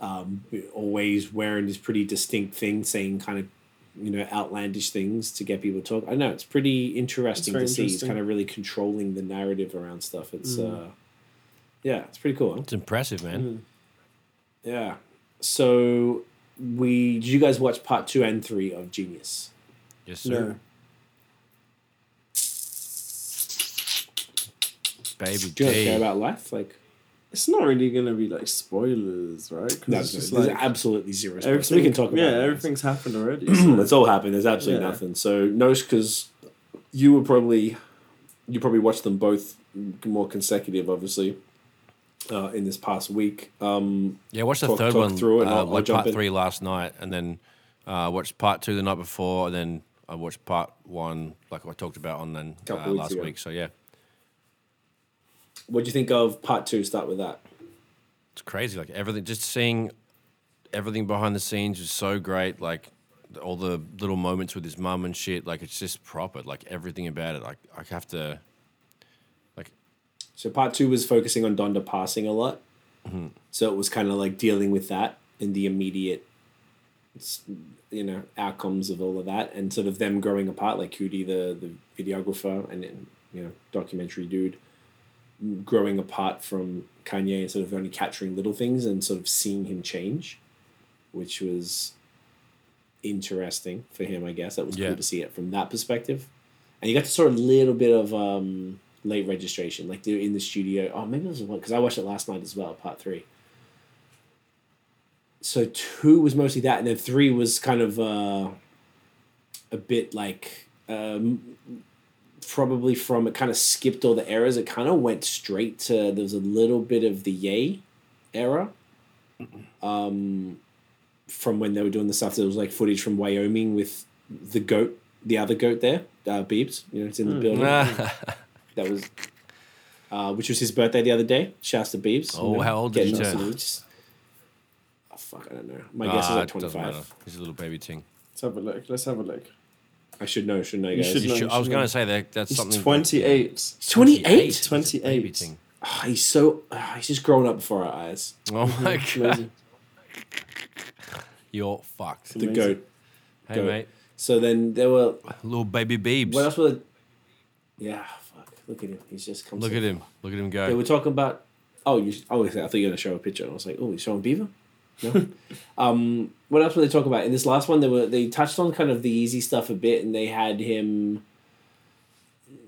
Um, always wearing this pretty distinct thing, saying kind of you know outlandish things to get people to talk. I know it's pretty interesting very to see. He's kind of really controlling the narrative around stuff. It's uh, yeah, it's pretty cool. It's impressive, man. Yeah. So we did you guys watch part two and three of Genius? Yes, sir. No. Baby Do you not care about life? Like It's not really gonna be like spoilers, right? no, it's just there's like absolutely zero. spoilers. We can talk about yeah, it. everything's happened already. (clears throat) so- It's all happened. There's absolutely Yeah. nothing. So no, because you were probably you probably watched them both more consecutive, obviously, uh, in this past week. Um, Yeah, I watched the talk- third talk one, through it uh, I'll- I'll like part in. three last night, and then uh, watched part two the night before, and then I watched part one, like I talked about on then uh, last ago. week. So yeah, what do you think of part two? Start with that. it's crazy. Like everything, just seeing everything behind the scenes was so great. Like all the little moments with his mum and shit. Like it's just proper. Like everything about it. Like I have to. Like So part two was focusing on Donda passing a lot. Mm-hmm. So it was kind of like dealing with that in the immediate, you know, outcomes of all of that, and sort of them growing apart, like Coodie, the the videographer, and you know, documentary dude, growing apart from Kanye and sort of only capturing little things and sort of seeing him change, which was interesting for him, I guess. That was Yeah. cool to see it from that perspective. And you got to sort of a little bit of um, late registration, like they're in the studio. Oh, maybe it was one because I watched it last night as well, part three. So two was mostly that, and then three was kind of uh, a bit like um, probably from it kind of skipped all the eras. It kind of went straight to there was a little bit of the Ye era. Um, from when they were doing the stuff, there was like footage from Wyoming with the goat, the other goat there, uh, Beebs. You know, it's in the building. (laughs) That was, uh, which was his birthday the other day. Shouts to Beebs. Oh, how old did he turn? to just- Oh fuck, I don't know. My guess is ah, like it twenty doesn't matter. five. He's a little baby ting. Let's have a look. Let's have a look. I should know, shouldn't I, You guys? should You should- I was going to say that that's He's something. 28. 28? 28. Oh, he's so. oh, he's just growing up before our eyes. Oh my god, Amazing. you're fucked. The Amazing. goat. Hey Goat. mate, So then there were. little baby Beebs. What else were? Yeah, fuck. Look at him. He's just come. Look at him. Look at him go. They were talking about. Oh, you. Oh, I thought you were gonna show a picture. I was like, oh, he's showing Beaver. No. (laughs) um, what else were they talking about in this last one? They were they touched on kind of the Yeezy stuff a bit, and they had him.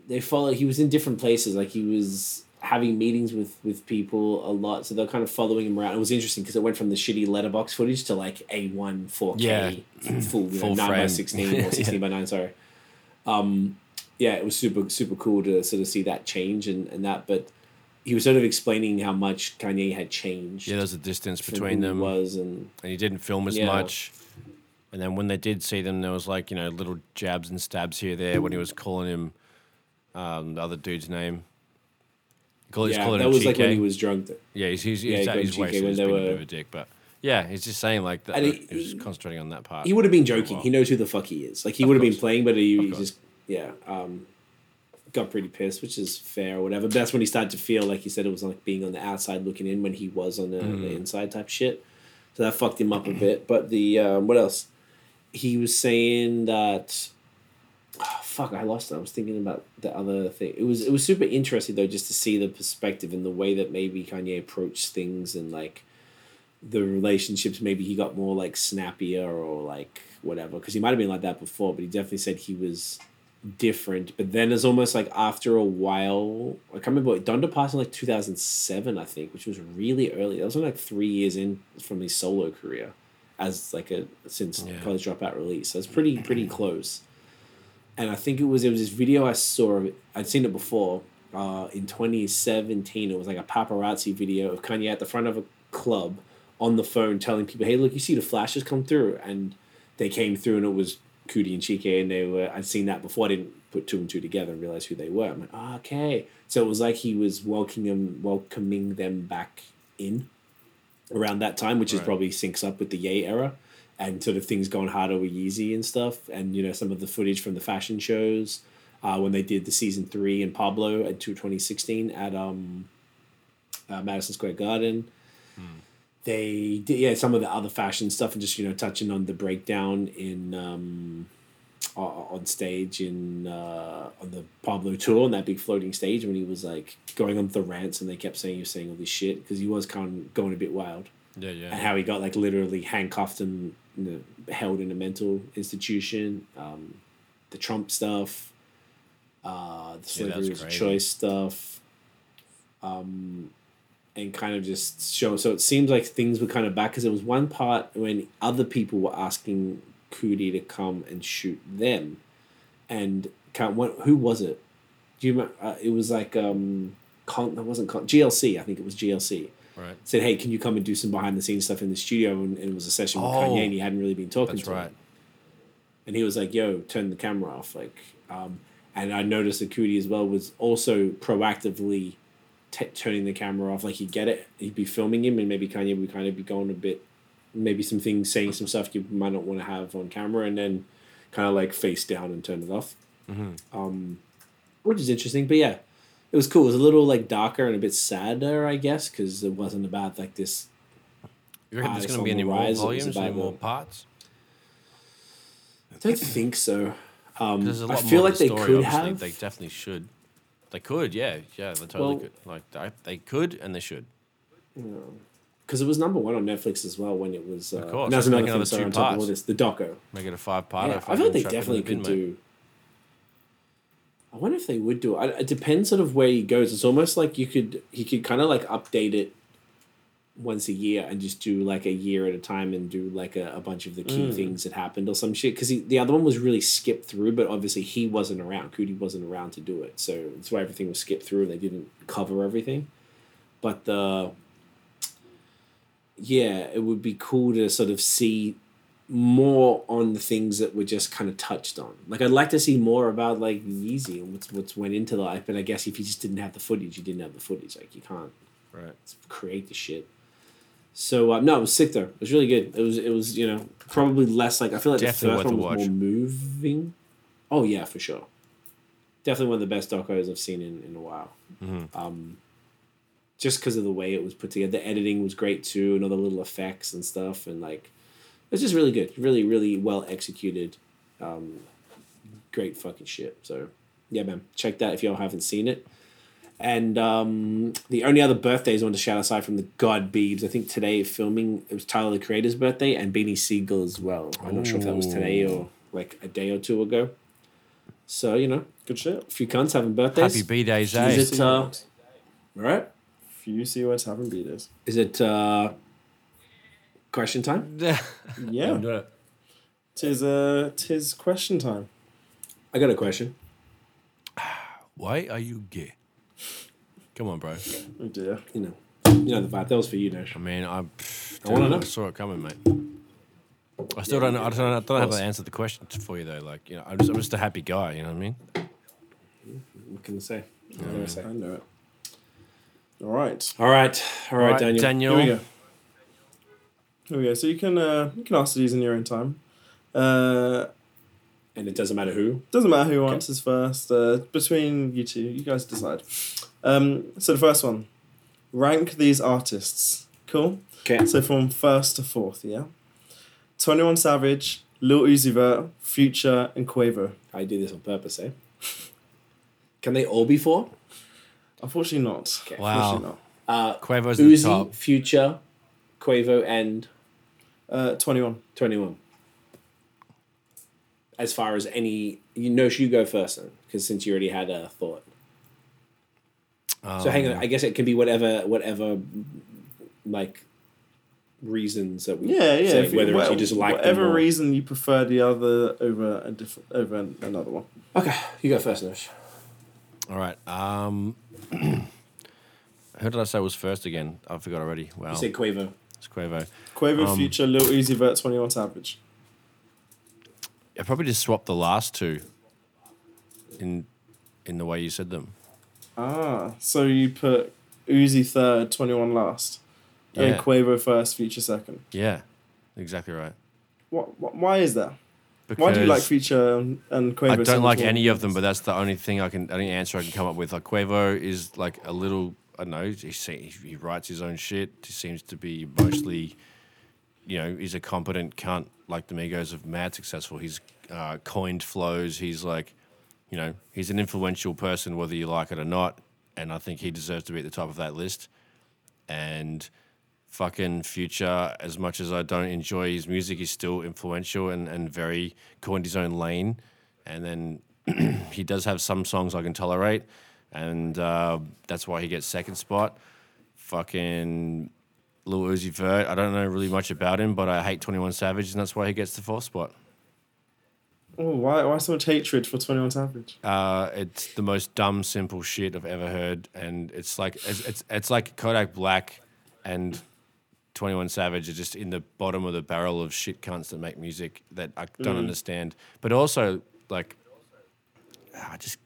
They followed. He was in different places. Like he was having meetings with with people a lot, so they're kind of following him around. It was interesting because it went from the shitty letterbox footage to like a one four K (clears throat) full, you know, nine by sixteen or (laughs) sixteen by nine. Sorry. Um, yeah, it was super super cool to sort of see that change and, and that. But he was sort of explaining how much Kanye had changed. Yeah, there's a distance between them, was and and he didn't film as Yeah. much. And then when they did see them, there was like you know little jabs and stabs here there when he was calling him um, the other dude's name. He's yeah, that was like when he was drunk. Yeah, he's he's, Yeah, he's he at called his GK way, when they being a bit were- of a dick. But yeah, he's just saying like that. And he- he, was concentrating on that part. He would have been joking. He knows who the fuck he is. Like he would have been playing, but he, he just yeah um, got pretty pissed, which is fair or whatever. But that's when he started to feel like he said it was like being on the outside looking in when he was on the, Mm. the inside type shit. So that fucked him up a bit. But the um, what else? He was saying that. Oh, fuck! I lost it. I was thinking about the other thing. It was it was super interesting though, just to see the perspective and the way that maybe Kanye approached things and like the relationships maybe he got more like snappier or like whatever because he might have been like that before but he definitely said he was different but then it's almost like after a while i can't remember what donda passed in like 2007 i think which was really early that was only like three years in from his solo career as like a since Yeah. college dropout release so it's pretty pretty (clears throat) close and i think it was it was this video i saw of it i'd seen it before uh, in 2017. It was like a paparazzi video of Kanye at the front of a club on the phone telling people, "Hey, look, you see the flashes come through," and they came through, and it was Coodie and Chike, and they were. I'd seen that before. I didn't put two and two together and realize who they were. I'm like, oh, okay. So it was like he was welcoming them, welcoming them back in around that time, which is probably syncs up with the Ye era and sort of things going harder with Yeezy and stuff. And, you know, some of the footage from the fashion shows uh, when they did the season three in Pablo at 2016 at um, uh, Madison Square Garden. They did, yeah, some of the other fashion stuff and just, you know, touching on the breakdown in, um, on stage in, uh, on the Pablo tour on that big floating stage when he was like going on the rants and they kept saying he was saying all this shit because he was kind of going a bit wild Yeah, yeah. and how he got like literally handcuffed and you know, held in a mental institution. Um, the Trump stuff, uh, the Yeah, slavery was was a choice stuff, um, and kind of just show. So it seems like things were kind of back because there was one part when other people were asking Coodie to come and shoot them, and can't, what, who was it? Do you remember? Uh, it was like um, Con, that wasn't Con, GLC. I think it was GLC Right. said, "Hey, can you come and do some behind the scenes stuff in the studio?" And, and it was a session with Oh, Kanye, and he hadn't really been talking That's to right. him. And he was like, "Yo, turn the camera off." Like, um, and I noticed that Coodie as well was also proactively t- turning the camera off. Like he'd get it, he'd be filming him, and maybe Kanye would kind of be going a bit, maybe some things, saying some stuff you might not want to have on camera, and then kind of like face down and turn it off. Um, which is interesting, but yeah, it was cool. It was a little like darker and a bit sadder, I guess, because it wasn't about like this. You reckon there's going to be any more rise, volumes, any more parts? I don't think so. Um, I feel more like the they story, could have. They definitely should. They could, yeah, yeah. They totally Well- could. Like they, they could and they should. because it was number one on Netflix as well when it was. Uh, Of course, and that's another thing. another Sorry, two on top of all parts. this, the doco. Make it a five part. Yeah, I feel like they definitely could do. I wonder if they would do it. It depends sort of where he goes. It's almost like you could he could kind of like update it once a year and just do like a year at a time and do like a, a bunch of the key Mm. things that happened or some shit. Because the other one was really skipped through, but obviously he wasn't around. Coodie wasn't around to do it, so that's why everything was skipped through and they didn't cover everything. But the yeah, it would be cool to sort of see more on the things that were just kind of touched on. Like I'd like to see more about like Yeezy and what's what's went into life. But I guess if you just didn't have the footage, you didn't have the footage. Like you can't Right. create the shit. So uh, no, it was sick though. It was really good. It was it was you know probably less like I feel like Definitely the first one was watch. more moving. Oh yeah, for sure. Definitely one of the best docos I've seen in, in a while. Mm-hmm. Um, just because of the way it was put together, the editing was great too, and all the little effects and stuff, and like it's just really good, really really well executed. Um, great fucking shit. So yeah, man, check that if y'all haven't seen it. And um, the only other birthdays I want to shout aside from the God Beebs, I think today filming it was Tyler the Creator's birthday and Beanie Sigel as well. I'm not sure if that was today or like a day or two ago. So you know, Good shit. a few cunts having birthdays. Happy B days, eh? Is it uh, right? Few COS haven't beat us. Is it uh, question time? (laughs) Yeah. Tis uh tis question time. I got a question. (sighs) Why are you gay? Come on, bro. Oh dear. You know, you know the vibe. That was for you, Nash. I mean, I, I wanna know. I saw it coming, mate. I still don't. know- I don't. I don't have to answer the question for you though. Like you know, I'm just, I'm just a happy guy. You know what I mean? What can I say? What can I say? I know it. All right. All right, all right, Daniel. Daniel. Here we go. Here we go. So you can uh, you can answer these in your own time. Uh, And it doesn't matter who. doesn't matter who answers first. Uh, between you two, you guys decide. Um, so the first one, rank these artists. Cool. Okay. So from first to fourth, yeah. Twenty One Savage, Lil Uzi Vert, Future, and Quavo. I do this on purpose, eh? Can they all be four? Unfortunately, not. Okay. Wow. Unfortunately Uh, Quavo's at the Uzi, top. Future, Quavo, and. Uh, Twenty One. 21. As far as any, you know, you go first then, because since you already had a thought. so hang Um, on, I guess it can be whatever, whatever, like reasons that we Yeah, yeah. say, if you- whether it's well, you just like whatever them or- reason you prefer the other over a different over another one. Okay, you go first, Nosh. All right. Um, (clears throat) who did I say was first again? I forgot already. Wow. You said Quavo. it's Quavo. Quavo, Um, Future, little Uzi Vert, Twenty One Savage. I probably just swapped the last two in in the way you said them. Ah, so you put Uzi third, Twenty One last, and Quavo first, Future second. Yeah, exactly right. What, what? Why is that? Because Why do you like Future and, and Quavo? I don't like any of them, but that's the only thing I can, only answer I can come up with. Like Quavo is like a little, I don't know, he, he writes his own shit. He seems to be mostly, you know, he's a competent cunt. Like the Migos of mad successful. He's uh, coined flows. He's like, you know, he's an influential person, whether you like it or not. And I think he deserves to be at the top of that list. And fucking Future, as much as I don't enjoy his music, he's still influential and, and very coined his own lane. And then (clears throat) he does have some songs I can tolerate, and uh, that's why he gets second spot. Fucking Lil Uzi Vert, I don't know really much about him, but I hate Twenty One Savage, and that's why he gets the fourth spot. Oh, why? Why so much hatred for Twenty One Savage? Uh, it's the most dumb, simple shit I've ever heard, and it's like it's it's, it's like Kodak Black and Twenty One Savage are just in the bottom of the barrel of shit cunts that make music that I don't mm. understand. But also, like, ah, I just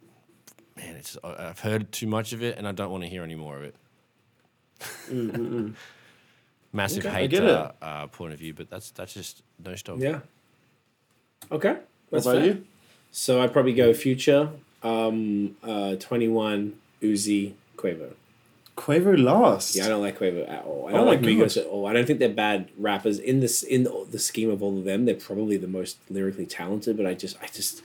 man, it's I've heard too much of it, and I don't want to hear any more of it. Mm, mm, (laughs) Massive Okay, hate uh, uh, point of view, but that's that's just no stop. Yeah. Okay. What about fair. you? So I'd probably go Future, um, uh, 21, Uzi, Quavo. Quavo last. Yeah, I don't like Quavo at all. I Oh don't my like Migos at all. I don't think they're bad rappers in this in the, the scheme of all of them. They're probably the most lyrically talented, but I just I just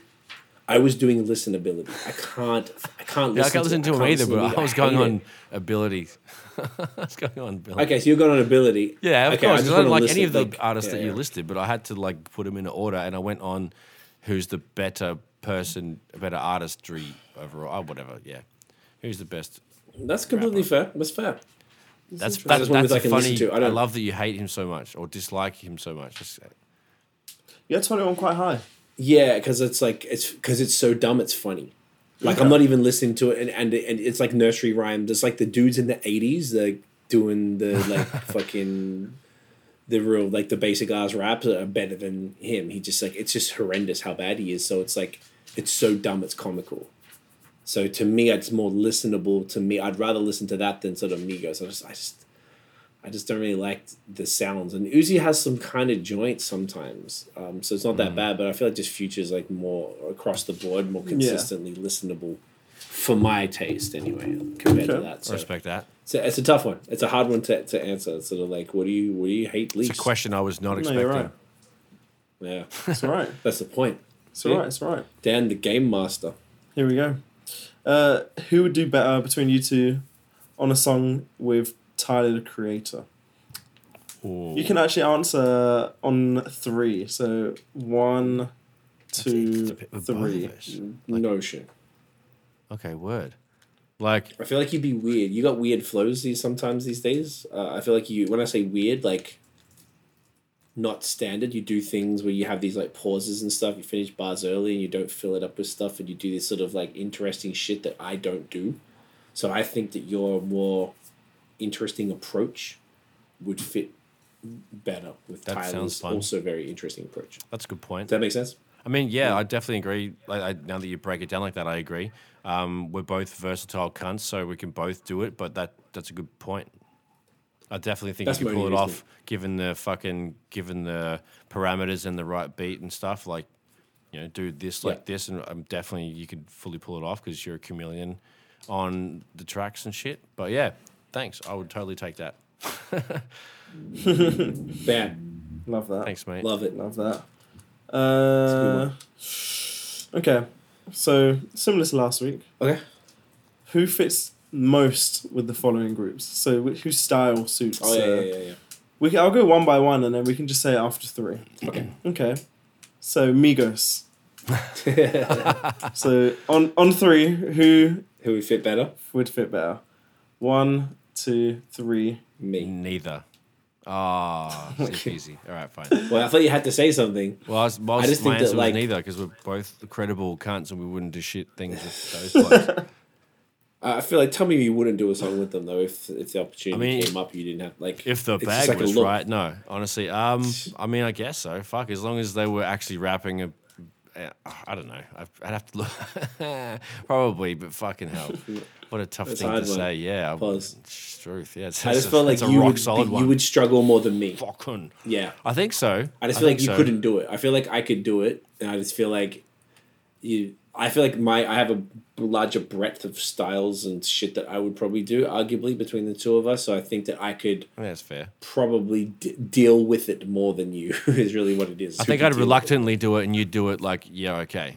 I was doing listenability. I can't I can't Yeah, I listen can't listen to I him either, but I was going it. on ability. (laughs) I was going on ability. Okay, so you're going on ability. Yeah, of okay, course. just 'cause I don't wanna like any of the like- artists yeah, that you yeah. listed, but I had to like put them in order, and I went on who's the better person, better artistry overall. Oh, whatever. Yeah, who's the best? That's completely fair. That's fair. That's interesting. that, Those that's I a can funny. to. I I, don't- love that you hate him so much or dislike him so much. Just, Yeah, Twenty One quite high. Yeah, because it's like it's because it's so dumb. It's funny. Like I'm not even listening to it, and, and and it's like nursery rhymes. It's like the dudes in the '80s, like doing the like (laughs) fucking the real like the basic ass raps are better than him. He just like it's just horrendous how bad he is. So it's like it's so dumb. It's comical. So to me, it's more listenable. To me, I'd rather listen to that than sort of Migos. I just I just I just don't really like the sounds. And Uzi has some kind of joints sometimes, um, so it's not Mm. that bad. But I feel like just Future's like more across the board, more consistently listenable for my taste, anyway, compared to that. I So respect that. it's a, it's a tough one. It's a hard one to, to answer. It's sort of like, what do you what do you hate least? It's a question I was not No, expecting. you're right. Yeah, It's all right. that's the point. It's right. It's all right. Dan, the game master. Here we go. Uh, who would do better between you two on a song with Tyler the Creator? Ooh. You can actually answer on three. So one, two, three. two, With both of three. us. no shit. Okay, word. Like I feel like you'd be weird. You got weird flows these sometimes these days. Uh, I feel like you when I say weird, like not standard. You do things where you have these like pauses and stuff. You finish bars early and you don't fill it up with stuff, and you do this sort of like interesting shit that I don't do. So I think that you're more interesting approach would fit better with That Tyler's also very interesting approach. that's a good point. Does that make sense? I mean, yeah, I definitely agree. Like, I, now that you break it down like that, I agree. Um, we're both versatile cunts, so we can both do it. But that that's a good point. I definitely think That's you can pull it off, given the fucking given the parameters and the right beat and stuff. Like, you know, do this like Yeah. this, and um, definitely you could fully pull it off because you're a chameleon on the tracks and shit. But yeah, thanks. I would totally take that. (laughs) Bam. Love that. Thanks, mate. Love it. Love that. Uh, okay. So similar to last week, Okay. who fits most with the following groups? So which, whose style suits? Oh yeah, uh, yeah, yeah, We can, I'll go one by one, and then we can just say after three. Okay. (clears throat) Okay. So Migos. (laughs) So on on three, who Who would fit better? would fit better? One, two, three. Me. Neither. Ah, (laughs) oh, easy. All right, fine. Well, I thought you had to say something. Well, I, was, well, I just my think that, answer like- was neither because we're both credible cunts and we wouldn't do shit things with (laughs) those blokes. I feel like tell me you wouldn't do a song with them though if if the opportunity I mean, came up you didn't have like If the bag like was right, no, honestly. Um, I mean, I guess so. Fuck, as long as they were actually rapping a, Uh, I don't know. I'd I'd have to look, (laughs) probably, but fucking hell, (laughs) what a tough thing to one. say. Yeah, Pause. it's truth. Yeah, it's, I just a- felt like you rock would be, you would struggle more than me. fucking. Yeah. I think so. I just feel like you so. couldn't do it. I feel like I could do it, and I just feel like you. I feel like my I have a larger breadth of styles and shit that I would probably do, arguably between the two of us. So I think that I could Yeah, that's fair. probably d- deal with it more than you. (laughs) is really what it is. I think I'd with it. reluctantly do it, and you'd do it like, yeah, okay,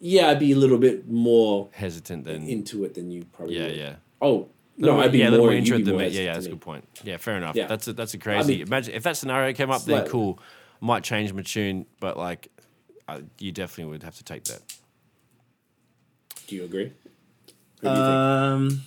Yeah, I'd be a little bit more hesitant then. into it than you probably. yeah, would. yeah. Oh no, I'd be yeah, a little more more interested than me. Yeah, yeah, that's a good point. Yeah, fair enough. Yeah. That's a, that's a crazy. mean- Imagine if that scenario came up, then Slightly. cool. Might change my tune, but like, uh, you definitely would have to take that. Do you agree? Who do you think? Um,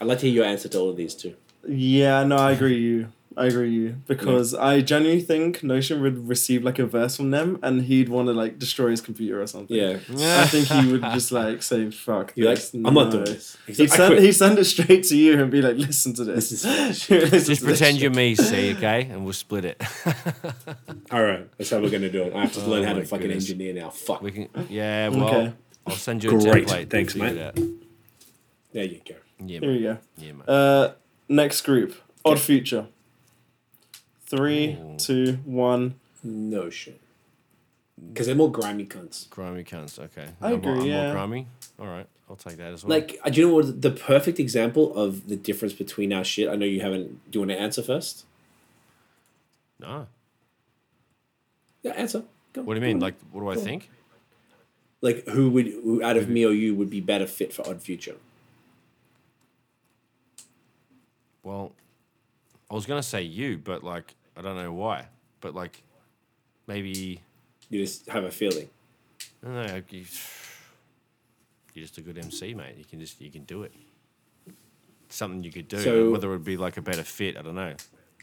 I'd like to hear your answer to all of these too. yeah, no, I agree. You, I agree. You because I genuinely think Notion would receive like a verse from them, and he'd want to like destroy his computer or something. Yeah. I think he would just like say "fuck." You're like, this, I'm not doing this. He's He'd like, send, he'd send it straight to you and be like, "Listen to this." This is- (laughs) Listen Just to pretend this you're shit. me, see, okay, and we'll split it. (laughs) All right, that's how we're gonna do it. I have to (laughs) Oh learn how to fucking goodness. engineer now. Fuck. we can, yeah. Well, Okay. I'll send you a Great. template. Thanks, Figure mate. it. There you go. Yeah, Here man. we go. Yeah, man. Uh, next group, Odd Future. Three, Ooh. two, one. No shit. Because they're more grimy cunts. grimy cunts. Okay. I I'm more- agree, I'm yeah. more grimy. All right, I'll take that as well. Like, uh, do you know what the perfect example of the difference between our shit? I know you haven't. Do you want to answer first? no. Yeah, answer. Go. What do you Go mean? on. Like, what do I Go on. think? like who would who out of me or you would be better fit for Odd Future? Well, I was gonna say you, but like, I don't know why. But like, maybe You just have a feeling. I don't know. You, you're just a good MC, mate. You can just you can do it. Something you could do. So- Whether it would be like a better fit, I don't know.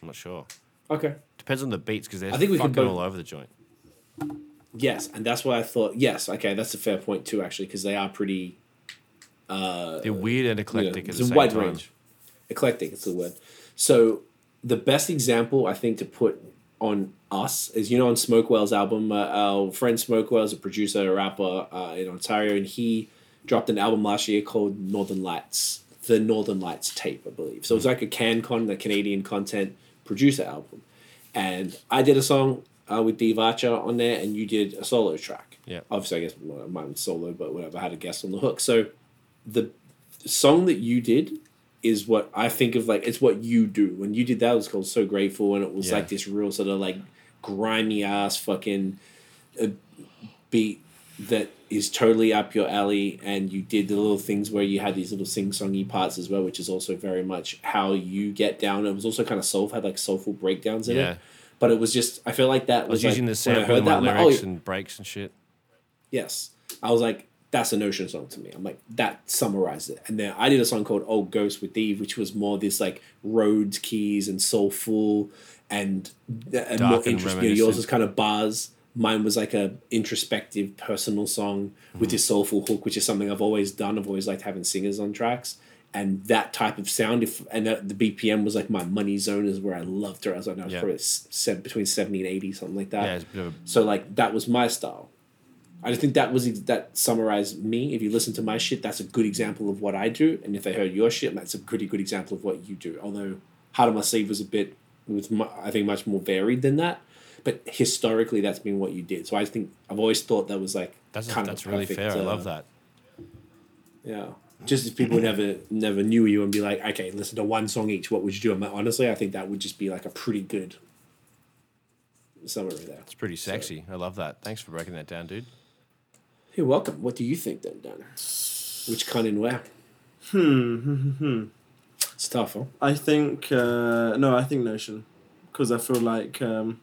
I'm not sure. Okay. Depends on the beats because they're I think we could fucking both- all over the joint. Yes, and that's why I thought yes. Okay, that's a fair point too, actually, because they are pretty. Uh, They're weird and you know, eclectic at it's the a same wide time. range. Eclectic, it's the word. So the best example I think to put on us is you know on Smokewell's album, uh, our friend Smokewell is a producer, a rapper uh, in Ontario, and he dropped an album last year called Northern Lights, the Northern Lights tape, I believe. So it was like a CanCon, the Canadian content producer album, and I did a song uh, with Dave Archer on there, and you did a solo track. Yeah. obviously I guess well, mine was solo, but whatever. I had a guest on the hook, so the song that you did is what I think of like it's what you do. When you did that, it was called "So Grateful," and it was Yeah. like this real sort of like grimy ass fucking uh, beat that is totally up your alley. And you did the little things where you had these little sing songy parts as well, which is also very much how you get down. It was also kind of soulful, had like soulful breakdowns in Yeah. it. But it was just I feel like that I was was, using like, the sample my that, like, oh, lyrics and breaks and shit. Yes. I was like, that's a Notion song to me. I'm like, that summarizes it. And then I did a song called Old Ghost with Eve, which was more this like Rhodes keys and soulful and, and more interesting. Yours was kind of bars. Mine was like a introspective, personal song with hmm. this soulful hook, which is something I've always done. I've always liked having singers on tracks. And that type of sound, if and that, the BPM was like my money zone, is where I loved her. I was like, I was Yeah. probably between seventy and eighty, something like that. Yeah, it's a bit of a So like that was my style. I just think that was that summarized me. If you listen to my shit, that's a good example of what I do, and if they heard your shit, that's a pretty good example of what you do. Although Heart of My Sleeve was a bit, was I think much more varied than that. But historically, that's been what you did. So I think I've always thought that was like That's kind that's of really perfect, fair. I uh, love that. Yeah. Just if people never never knew you and be like, okay, listen to one song each, what would you do? Honestly, I think that would just be like a pretty good summary there. It's pretty sexy. I love that. Thanks for breaking that down, dude. You're welcome. What do you think then, Dan? Which kind and where? Hmm. (laughs) It's tough, huh? I think uh, no, I think Notion, because I feel like um,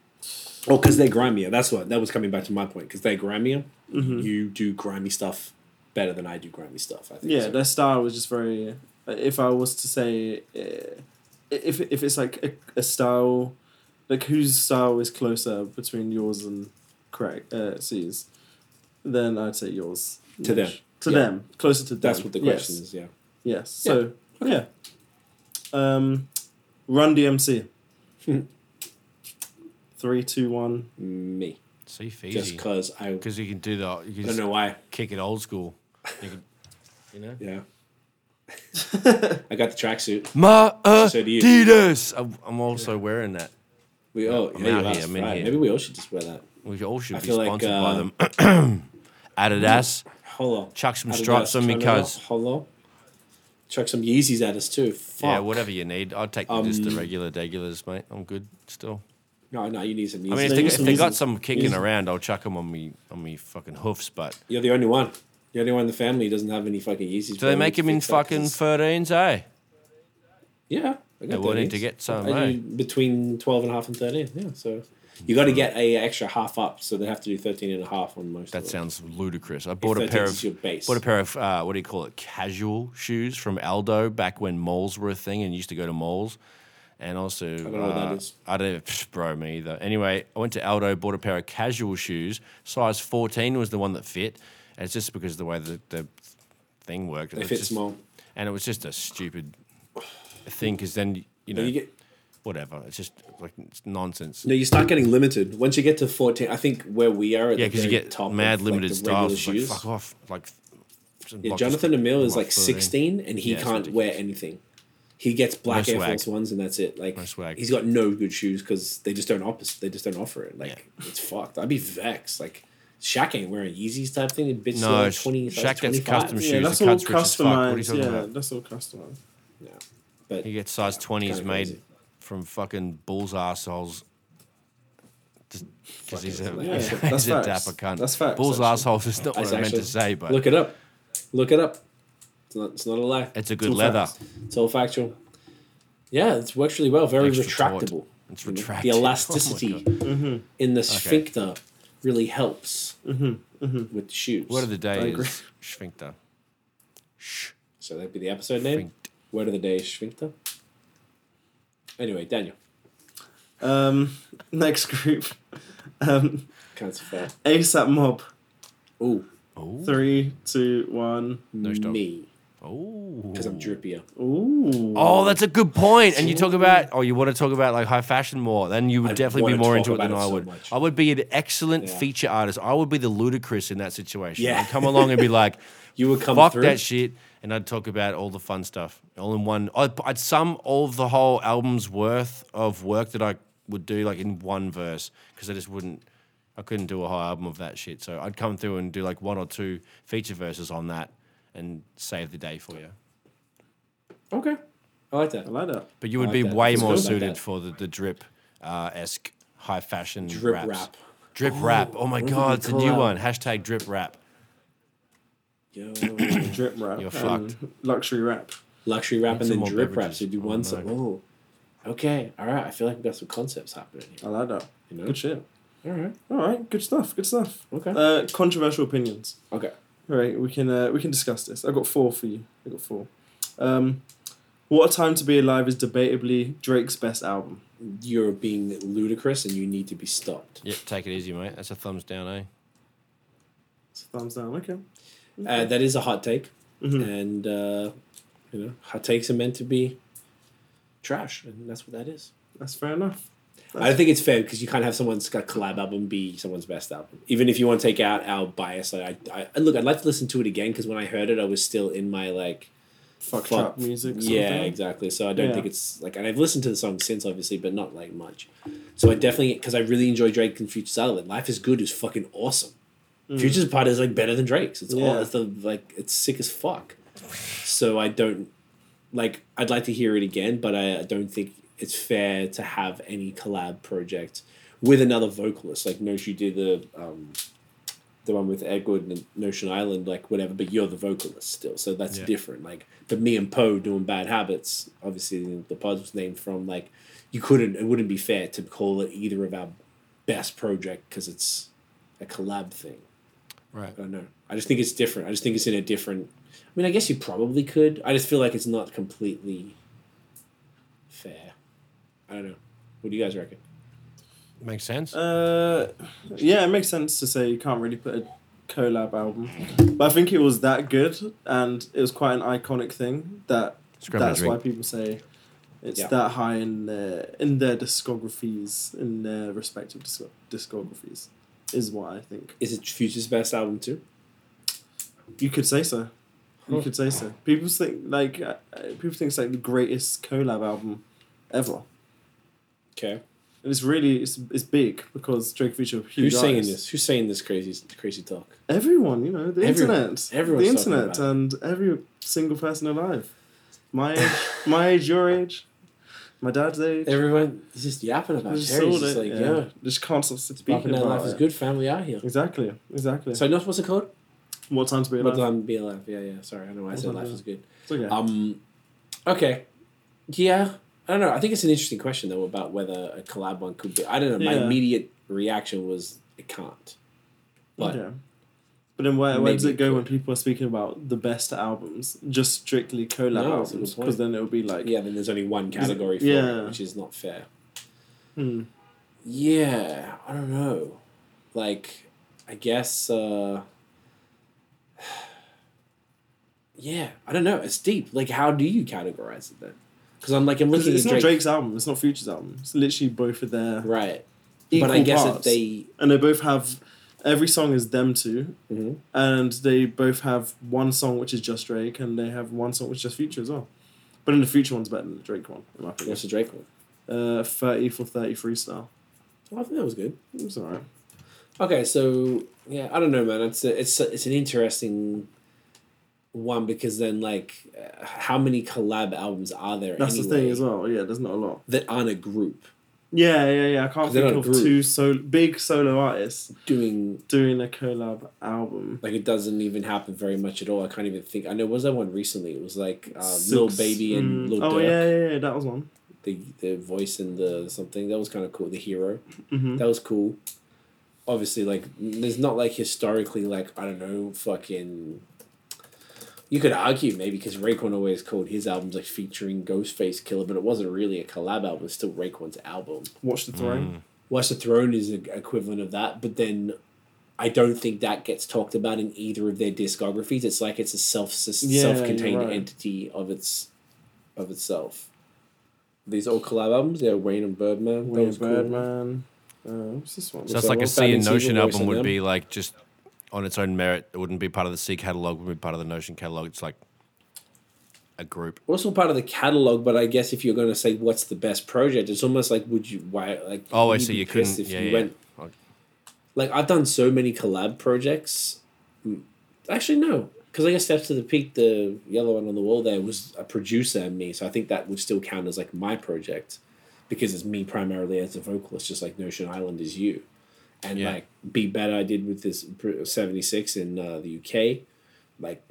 Oh, because they're grimier. That's what that was coming back to my point. Because they're grimier, you do grimy stuff better than I do grimy stuff. I think. yeah, so. their style was just very. If I was to say, uh, if if it's like a, a style, like whose style is closer between yours and Craig uh, C's, then I'd say yours To them. to Yeah. them, closer to them. That's what the question yes. is. Yeah. Yes. So yeah. Um, Run DMC. (laughs) Three, two, one. Me. See, Just easy. because I, I Because you can do that. you can don't know why. kick it old school. You, can, you know? Yeah. (laughs) I got the tracksuit. My So do you. Adidas. I'm- I'm also wearing that. We oh I'm yeah, out here, I'm in right. here. Maybe we all should just wear that. We all should I be feel like, sponsored uh, by them. (clears throat) Adidas. Hold on. Chuck some Adidas, stripes on me, cuz. Hold on. Chuck some Yeezys at us too. Fuck. Yeah, whatever you need. I'll take just the Um, regular regulars, mate. I'm good still. No, no, you need some Yeezys. I mean, if they they, if they got some kicking Yeezys. around, I'll chuck them on me on me fucking hoofs. But You're the only one. You're the only one in the family who doesn't have any fucking Yeezys. do they make them in fix that 'cause fucking 13s, eh? Yeah. I They're got willing 13s. to get some, eh? between 12 and a half and 13. Yeah, so you got to get a extra half up, so they have to do 13 and a half on most That sounds ludicrous. I bought a pair of bought a pair of uh, what do you call it? Casual shoes from Aldo back when malls were a thing and you used to go to malls. And also, I don't know what that uh, is. I don't, psh, bro, me either. Anyway, I went to Aldo, bought a pair of casual shoes. Size 14 was the one that fit. And it's just because of the way the, the thing worked. They It's fit just- small. And it was just a stupid thing because then, you know, You get whatever. It's just like it's nonsense. no, you start getting limited once you get to 14. I think where we are at Yeah, because you get top mad of, limited like, the styles. Like, shoes. fuck off. Like, Yeah, Jonathan Emile is like 16 and he Yeah, can't wear anything. He gets black No Air. Force Ones and that's it. Like No swag. he's got no good shoes because they just don't opposite. They just don't offer it. Like Yeah. it's fucked. I'd be vexed. Like Shaq ain't wearing Yeezys type thing. The bitch No, no, like 20, Shaq size gets 25. custom Yeah, shoes. that's all cuts rich as fuck. What are you customized. Yeah, about? that's all customized. Yeah. But He gets size 20s kinda made crazy. From fucking bull's assholes. Because he's a, Yeah, he's that's a facts. dapper cunt. That's facts, Bull's actually. assholes is not what I meant to say, but look it up. Look it up. It's not. It's not a lie. it's a good all leather. facts. It's all factual. Yeah, it works really well. Very Extra taut. retractable. It's retractable. The (laughs) Oh elasticity God. in the sphincter really helps Mm-hmm, with the shoes. Word of the day is sphincter. Shh. So that'd be the episode name. Sphinct. Word of the day is sphincter. Anyway, Daniel. Um, (laughs) next group. (laughs) Um, Kind of fair. ASAP Mob. Ooh, Oh. Three, two, one. stop. me. Oh. Because I'm drippier. Ooh. Oh, that's a good point. And you talk about, oh, you want to talk about like high fashion more, then you would I definitely be more into it than it I would. much. I would be an excellent Yeah. feature artist. I would be the ludicrous in that situation. Yeah. I'd come along and be like, (laughs) You would come fuck through. that shit, and I'd talk about all the fun stuff all in one. I'd, I'd sum all of the whole album's worth of work that I would do like in one verse because I just wouldn't. I couldn't do a whole album of that shit. So I'd come through and do like one or two feature verses on that and save the day for you. Okay. I like that. I like that. But you would like be that. way more like suited that. for the, the drip uh, esque high fashion Drip raps. rap. Drip rap. Oh my what if we god, it's a new one. Hashtag drip rap. Yo. (clears throat) Drip rap. You're fucked. Luxury rap. Luxury rap and then more drip rap. So you do Oh, one song. Oh. Okay. All right. I feel like we've got some concepts happening here. I like that. You know? Good shit. All right. All right. Good stuff. Good stuff. Okay. Uh, controversial opinions. Okay. All right. We can uh, we can discuss this. I got four for you. I got four. Um, what a time to be alive is debatably Drake's best album. You're being ludicrous and you need to be stopped. Yep, take it easy, mate. That's a thumbs down, eh? It's a thumbs down. Okay. Uh, that is a hot take. Mhm. And, uh, you know, hot takes are meant to be trash. And that's what that is. That's fair enough. I don't think it's fair because you can't have someone's got collab album be someone's best album. Even if you want to take out our bias, like I, I look, I'd like to listen to it again because when I heard it, I was still in my like Fuck fuck- trap music. Yeah, thing. exactly. So I don't Yeah. think it's like, and I've listened to the song since, obviously, but not like much. So I definitely because I really enjoy Drake and Future Sutherland. Life is Good is fucking awesome. Future's part is like better than Drake's. It's all Mm. It's the like it's sick as fuck. So I don't like. I'd like to hear it again, but I, I don't think it's fair to have any collab project with another vocalist. Like Noshi did the um, the one with Edward and Notion Island, like whatever. But you're the vocalist still, so that's Yeah. different. Like, but me and Poe doing Bad Habits. Obviously, the pod was named from like you couldn't. It wouldn't be fair to call it either of our best project because it's a collab thing. Right. I don't know. I just think it's different. I just think it's in a different. I mean, I guess you probably could. I just feel like it's not completely fair. I don't know. What do you guys reckon? Makes sense. Uh, yeah, it makes sense to say you can't really put a collab album, but I think it was that good and it was quite an iconic thing that Just grab me a that's why people say it's Yeah. that high in their in their discographies in their respective disc- discographies is what I think. Is it Future's best album too? You could say so. You could say so. People think like uh, uh, people think it's like the greatest collab album ever. Okay. And it's really it's, it's big because Drake feature huge. Who's saying artists. this? Who's saying this crazy crazy talk? Everyone, you know, the Everyone. internet, Everyone's the talking internet, about it. and every single person alive. My age, my age, your age, my dad's age. Everyone is just yapping about Just Jerry's all just it, like, yeah. yeah, Just can't stop Speaking speaking that about life is good, family out here. Exactly, exactly. So, not what's it called? what time to be What alive? time be alive? Yeah, yeah. Sorry, I know why I What said time life is good. It's okay. Um, okay, yeah. I don't know. I think it's an interesting question though about whether a collab one could be. I don't know. My Yeah. immediate reaction was it can't. But yeah. But then where, where does it go when people are speaking about the best albums? Just strictly collab No, that's a good albums? Because then it'll be like, yeah, then there's only one category for Yeah. it, which is not fair. hmm, Yeah, I don't know. Like, I guess. uh (sighs) Yeah, I don't know. It's deep. Like, how do you categorize it then? Because I'm like, I'm looking it's not Drake. Drake's album. It's not Future's album. It's literally both of their Right. but I guess parts. if they. and they both have every song is them two, Mhm. and they both have one song which is just Drake, and they have one song which is just Future as well. But in the Future one's better than the Drake one, in my opinion. What's the Drake one? Uh, thirty for thirty freestyle. Oh, I think that was good. It's alright. Okay, so yeah, I don't know, man. It's a, it's a, it's an interesting one because then like, uh, how many collab albums are there? That's the thing as well. Yeah, there's not a lot. That aren't a group Yeah, yeah, yeah. I can't They're think of group. two so big solo artists doing doing a collab album. like it doesn't even happen very much at all. I can't even think. I know was that one recently. It was like uh, Six- Lil Baby and mm, Lil Oh Durk. yeah, yeah, yeah, that was one. The the voice and the something that was kind of cool. The hero hmm that was cool. Obviously, like there's not like historically like I don't know fucking. You could argue maybe because Raekwon always called his albums like featuring Ghostface Killah, but it wasn't really a collab album. It's still Raekwon's album. Watch the Throne. Watch the Throne is the equivalent of that, but then I don't think that gets talked about in either of their discographies. It's like it's a self Yeah, self contained right. entity of its of itself. These all collab albums, yeah, Wayne and Birdman. that Wayne was cool. Birdman. Uh, what's this one? So it's like a what's C that and Notion album would them? be like just on its own merit. It wouldn't be part of the C catalog. Would be part of the Notion catalog. It's like a group. Also part of the catalog, but I guess if you're going to say what's the best project, it's almost like would you why like Oh, I see. You couldn't. if Yeah, you yeah. went Okay. like I've done so many collab projects. Mm, Actually, no, because I guess Steps to the Peak, the yellow one on the wall there was a producer and me, so I think that would still count as like my project because it's me primarily as a vocalist, just like Notion Island is you. And Yeah. like Be Better, I did with this 76 in uh, the UK, like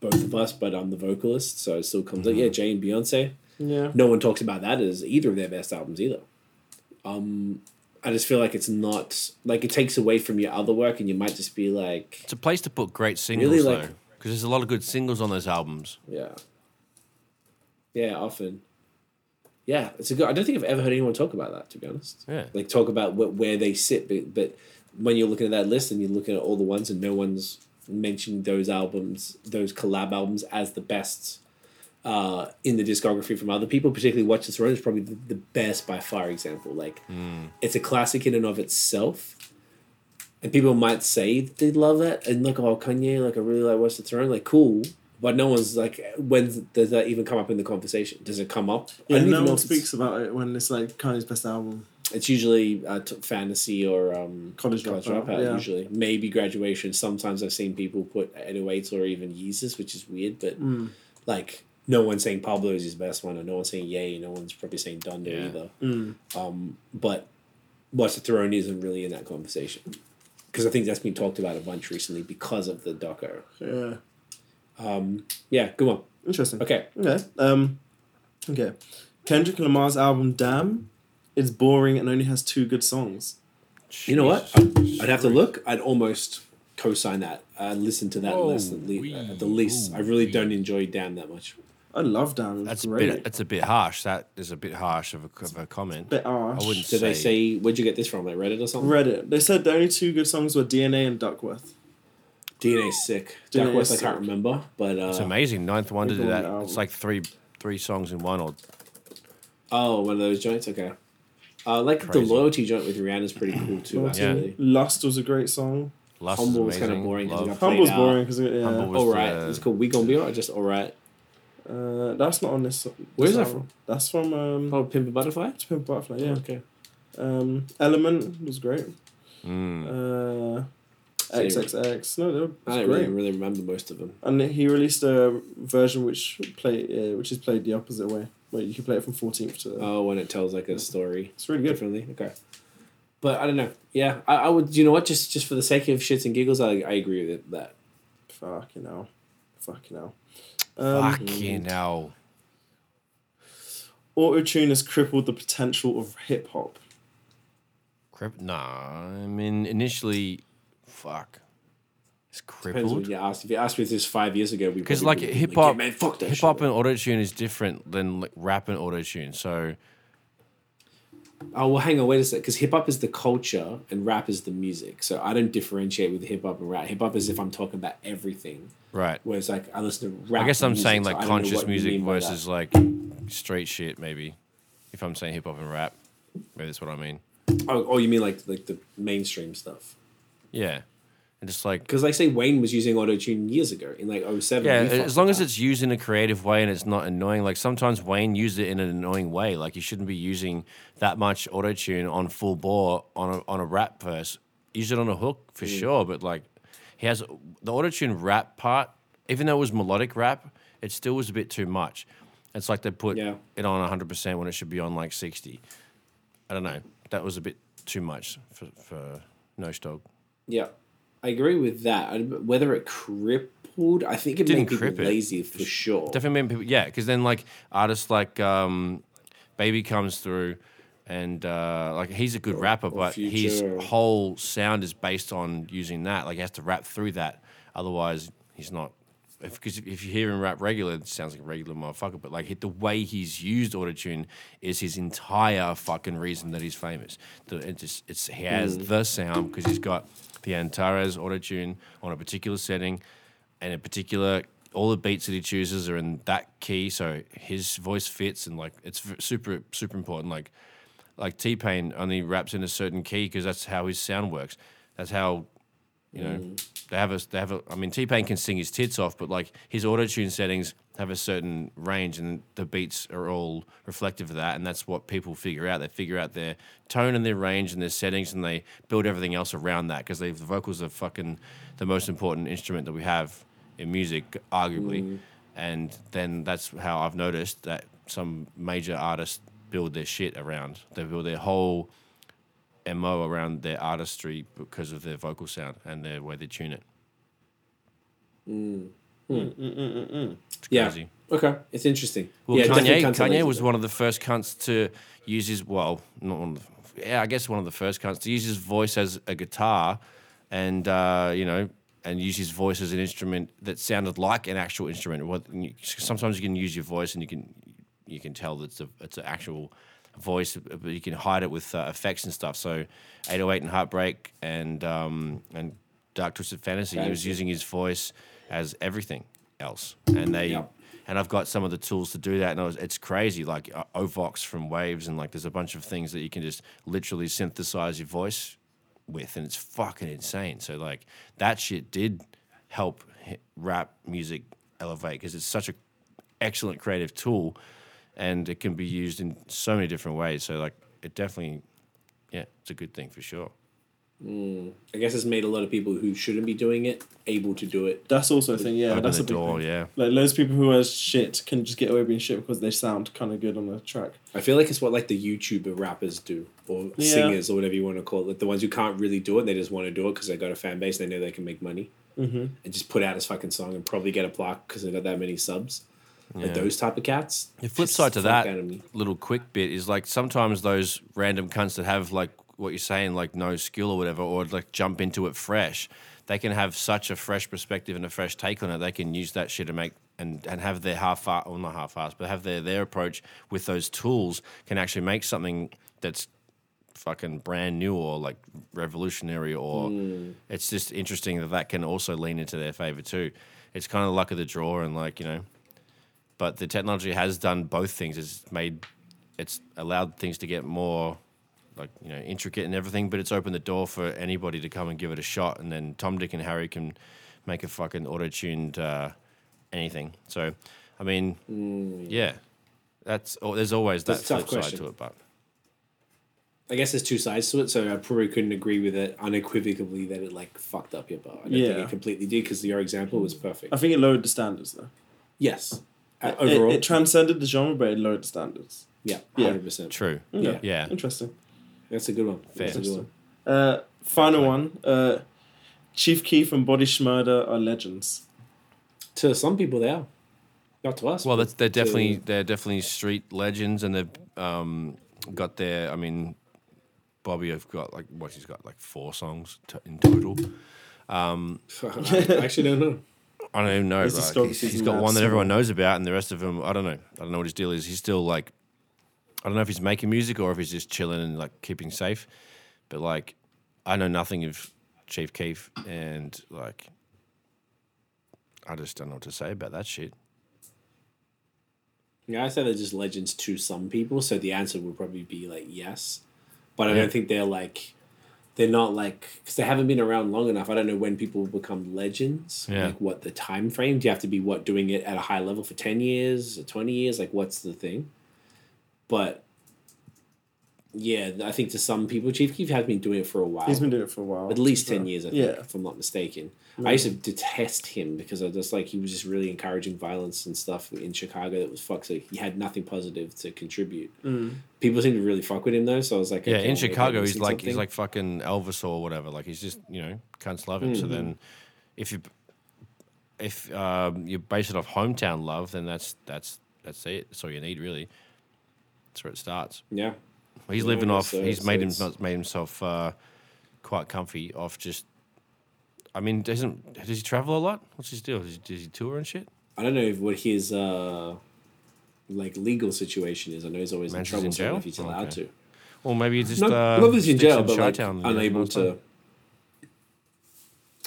both of us, but I'm the vocalist, so it still comes out. Yeah, Jay and Beyonce Yeah. no one talks about that as either of their best albums either. Um, I just feel like it's not like it takes away from your other work, and you might just be like, It's a place to put great singles Really, though, because there's a lot of good singles on those albums. yeah, yeah, often, yeah. It's a good. I don't think I've ever heard anyone talk about that. To be honest, Yeah. like talk about wh- where they sit, but, but when you're looking at that list and you're looking at all the ones, and no one's mentioned those albums, those collab albums as the best uh, in the discography from other people, particularly Watch This Throne is probably the, the best by far example. Like, it's a classic in and of itself. And people might say they love it, and like, oh, Kanye, like, I really like Watch the Throne, like, cool. But no one's like, when does that even come up in the conversation? Does it come up? Yeah, no one speaks about it when it's like Kanye's best album. It's usually uh, t- fantasy or um, College Dropout, yeah. Usually, maybe graduation. Sometimes I've seen people put 808s or even Yeezus, which is weird. But Mm. like, no one's saying Pablo is his best one, and no one's saying Ye. No one's probably saying Donda Yeah. either. Mm. Um, but what's the Throne isn't really in that conversation because I think that's been talked about a bunch recently because of the doco. Yeah. Um, yeah, good one. Interesting. Okay, Okay. Um, okay. Kendrick Lamar's album Damn is boring and only has two good songs. you know what? I'd, I'd have to look. I'd almost co-sign that. I'd listen to that Oh, less at, le- wee, at the least. ooh, I really wee. don't enjoy Damn that much. I love Damn. It's That's a bit. That's a bit harsh. That is a bit harsh of a, of a comment. bit harsh. I wouldn't Did they say. say where'd you get this from? Like Reddit or something? Reddit. They said the only two good songs were DNA and Duckworth. DNA's sick. DNA Jack West, I can't remember, but uh, It's amazing. Ninth one to do that. album. It's like three three songs in one. Or oh, one of those joints. Okay. Uh, like the loyalty joint with Rihanna is pretty cool too. Loyalty. Actually, Lust was a great song. Lust Humble was kinda boring. boring 'cause Love. you got- Played Humble's boring because yeah. Humble all right. uh, it's called We Gonna Be Alright. Just all right. uh, that's not on this. this Where's that from? That's from um, Oh, Pimp a Butterfly. it's Pimp Butterfly. Yeah. Okay. Um, Element was great. Mm. Uh, Same. XXX. No, they were I it's don't great. really, really remember most of them. And he released a version which play uh, which is played the opposite way, where you can play it from fourteenth to. Oh, when it tells like a story it's really good. differently. Okay. But I don't know. Yeah, I, I would. You know what? Just just for the sake of shits and giggles, I, I agree with it, that. Fucking hell. Fucking hell. Um, Fucking hell. Auto tune has crippled the potential of hip hop. Crip? Nah. I mean, initially, fuck. It's Depends crippled. you asked. If you asked me this five years ago, we Because like hip hop, yeah, man, fuck that hip hop and auto tune is different than like rap and auto tune. So Oh well, hang on, wait a sec. Because hip hop is the culture and rap is the music. So I don't differentiate with hip hop and rap. Hip hop is if I'm talking about everything. right. Whereas like I listen to rap. I guess I'm music, saying like I conscious music mean by that. versus like straight shit. Maybe if I'm saying hip hop and rap, maybe that's what I mean. Oh, oh, you mean like like the mainstream stuff? Yeah, and just like Because like say Wayne was using auto tune years ago in like 07. Yeah, as long with as it's used in a creative way and it's not annoying. Like sometimes Wayne used it in an annoying way. Like you shouldn't be using that much auto tune on full bore on a on a rap verse. Use it on a hook for Mm. sure, but like he has the auto tune rap part. Even though it was melodic rap, it still was a bit too much. It's like they put Yeah. it on hundred percent when it should be on like sixty. I don't know. That was a bit too much for for No Dog. yeah, I agree with that. Whether it crippled, I think it Didn't made people crip it. lazy for sure. Definitely made people, yeah, because then like artists like um, Baby comes through, and uh, like he's a good rapper, or but his whole sound is based on using that. Like he has to rap through that, otherwise he's not. Because if, if you hear him rap regular, it sounds like a regular motherfucker. But like the way he's used autotune is his entire fucking reason that he's famous. The, it just, it's he has Mm. the sound because he's got the Antares autotune on a particular setting and in particular all the beats that he chooses are in that key so his voice fits and like it's super super important like like t-pain only raps in a certain key because that's how his sound works that's how you know mm. they have a they have a i mean t-pain can sing his tits off but like his auto tune settings have a certain range and the beats are all reflective of that and that's what people figure out. They figure out their tone and their range and their settings and they build everything else around that because the vocals are fucking the most important instrument that we have in music arguably. Mm. And then that's how i've noticed that some major artists build their shit around. They build their whole mo around their artistry because of their vocal sound and the way they tune it. Mm, mm, mm, it's yeah. Okay, it's interesting. well, yeah, Kanye, Kanye was one of the first cunts to use his well, not one of the, yeah, I guess one of the first cunts to use his voice as a guitar, and uh, you know, and use his voice as an instrument that sounded like an actual instrument. What sometimes you can use your voice and you can you can tell that it's a it's an actual voice, but you can hide it with uh, effects and stuff. So, 808 and Heartbreak and um, and Dark Twisted Fantasy, he was using his voice as everything else, and they Yep. and I've got some of the tools to do that, and was, it's crazy. Like uh, Ovox from Waves, and like there's a bunch of things that you can just literally synthesize your voice with, and it's fucking insane. So like that shit did help rap music elevate because it's such a excellent creative tool, and it can be used in so many different ways. So like it definitely, yeah, it's a good thing for sure. I guess it's made a lot of people who shouldn't be doing it able to do it. That's also a thing. Yeah, Open that's the a big door, thing. yeah. Like loads of people who are shit can just get away being shit because they sound kind of good on the track. I feel like it's what like the YouTuber rappers do, or Yeah. singers, or whatever you want to call it. Like the ones who can't really do it, they just want to do it because they got a fan base. They know they can make money, mm-hmm. and just put out his fucking song and probably get a plaque because they got that many subs. Like Yeah. those type of cats. The flip side to that out of me. little quick bit is like sometimes those random cunts that have like what you're saying, like no skill or whatever, or like jump into it fresh, they can have such a fresh perspective and a fresh take on it. They can use that shit to make and, and have their half fast, well not half fast, but have their their approach with those tools can actually make something that's fucking brand new or like revolutionary or Hmm. it's just interesting that that can also lean into their favor too. It's kind of luck of the draw and like you know, but the technology has done both things. It's made it's allowed things to get more like you know intricate and everything, but it's opened the door for anybody to come and give it a shot, and then Tom, Dick, and Harry can make a fucking auto-tuned uh, anything. So, I mean, yeah, that's oh, there's always that That's a flip side to it, but I guess there's two sides to it, so I probably couldn't agree with it unequivocally that it like fucked up your bar. I don't think Yeah. it completely did because your example was perfect. I think it lowered the standards though. yes, It- overall, it, transcended the genre, but it lowered the standards. yeah, Yeah. hundred percent. true. Yeah. Yeah, Interesting. That's a good one. Fair. That's a good one. Uh, final one. Uh, Chief Keef and Bobby Shmurda are legends. To some people, they are. Not to us. Well, that's, they're to- definitely they're definitely street legends, and they've um, got their. I mean, Bobby have got like what he's got like four songs to, in total. (laughs) I actually don't know. I don't even know. His Like, he's, he's got one that everyone knows about, and the rest of them, I don't know. I don't know what his deal is. He's still like, I don't know if he's making music or if he's just chilling and like keeping safe. But like, I know nothing of Chief Keef, and like, I just don't know what to say about that shit. Yeah, I say they're just legends to some people, so the answer would probably be like yes, but I Yeah. don't think they're like they're not like because they haven't been around long enough. I don't know when people become legends. Yeah. Like what the time frame? Do you have to be what doing it at a high level for ten years or twenty years? Like what's the thing? But yeah, I think to some people, Chief Keef has been doing it for a while. He's been doing it for a while. at least ten years, I think, Yeah. if I'm not mistaken. I used to detest him because I just like he was just really encouraging violence and stuff in Chicago that was fucked. So he had nothing positive to contribute. Mm. People seem to really fuck with him though, so I was like, Yeah, okay, in Chicago, he's missing like he's like fucking Elvis or whatever. Like he's just you know cunts love him. So Mm-hmm. then, if you if um, you base it off hometown love, then that's that's that's it. That's all you need really. That's where it starts. yeah, Well, he's living off. so. he's So made him made himself uh, quite comfy off just. I mean, doesn't does he travel a lot? What's his deal? Does he, does he tour and shit? I don't know if what his uh like legal situation is. I know he's always in trouble. in So I don't know jail? if he's allowed Okay. to. Or maybe he just Not, uh, not he's in jail, but like Chi-Town and he has unable to.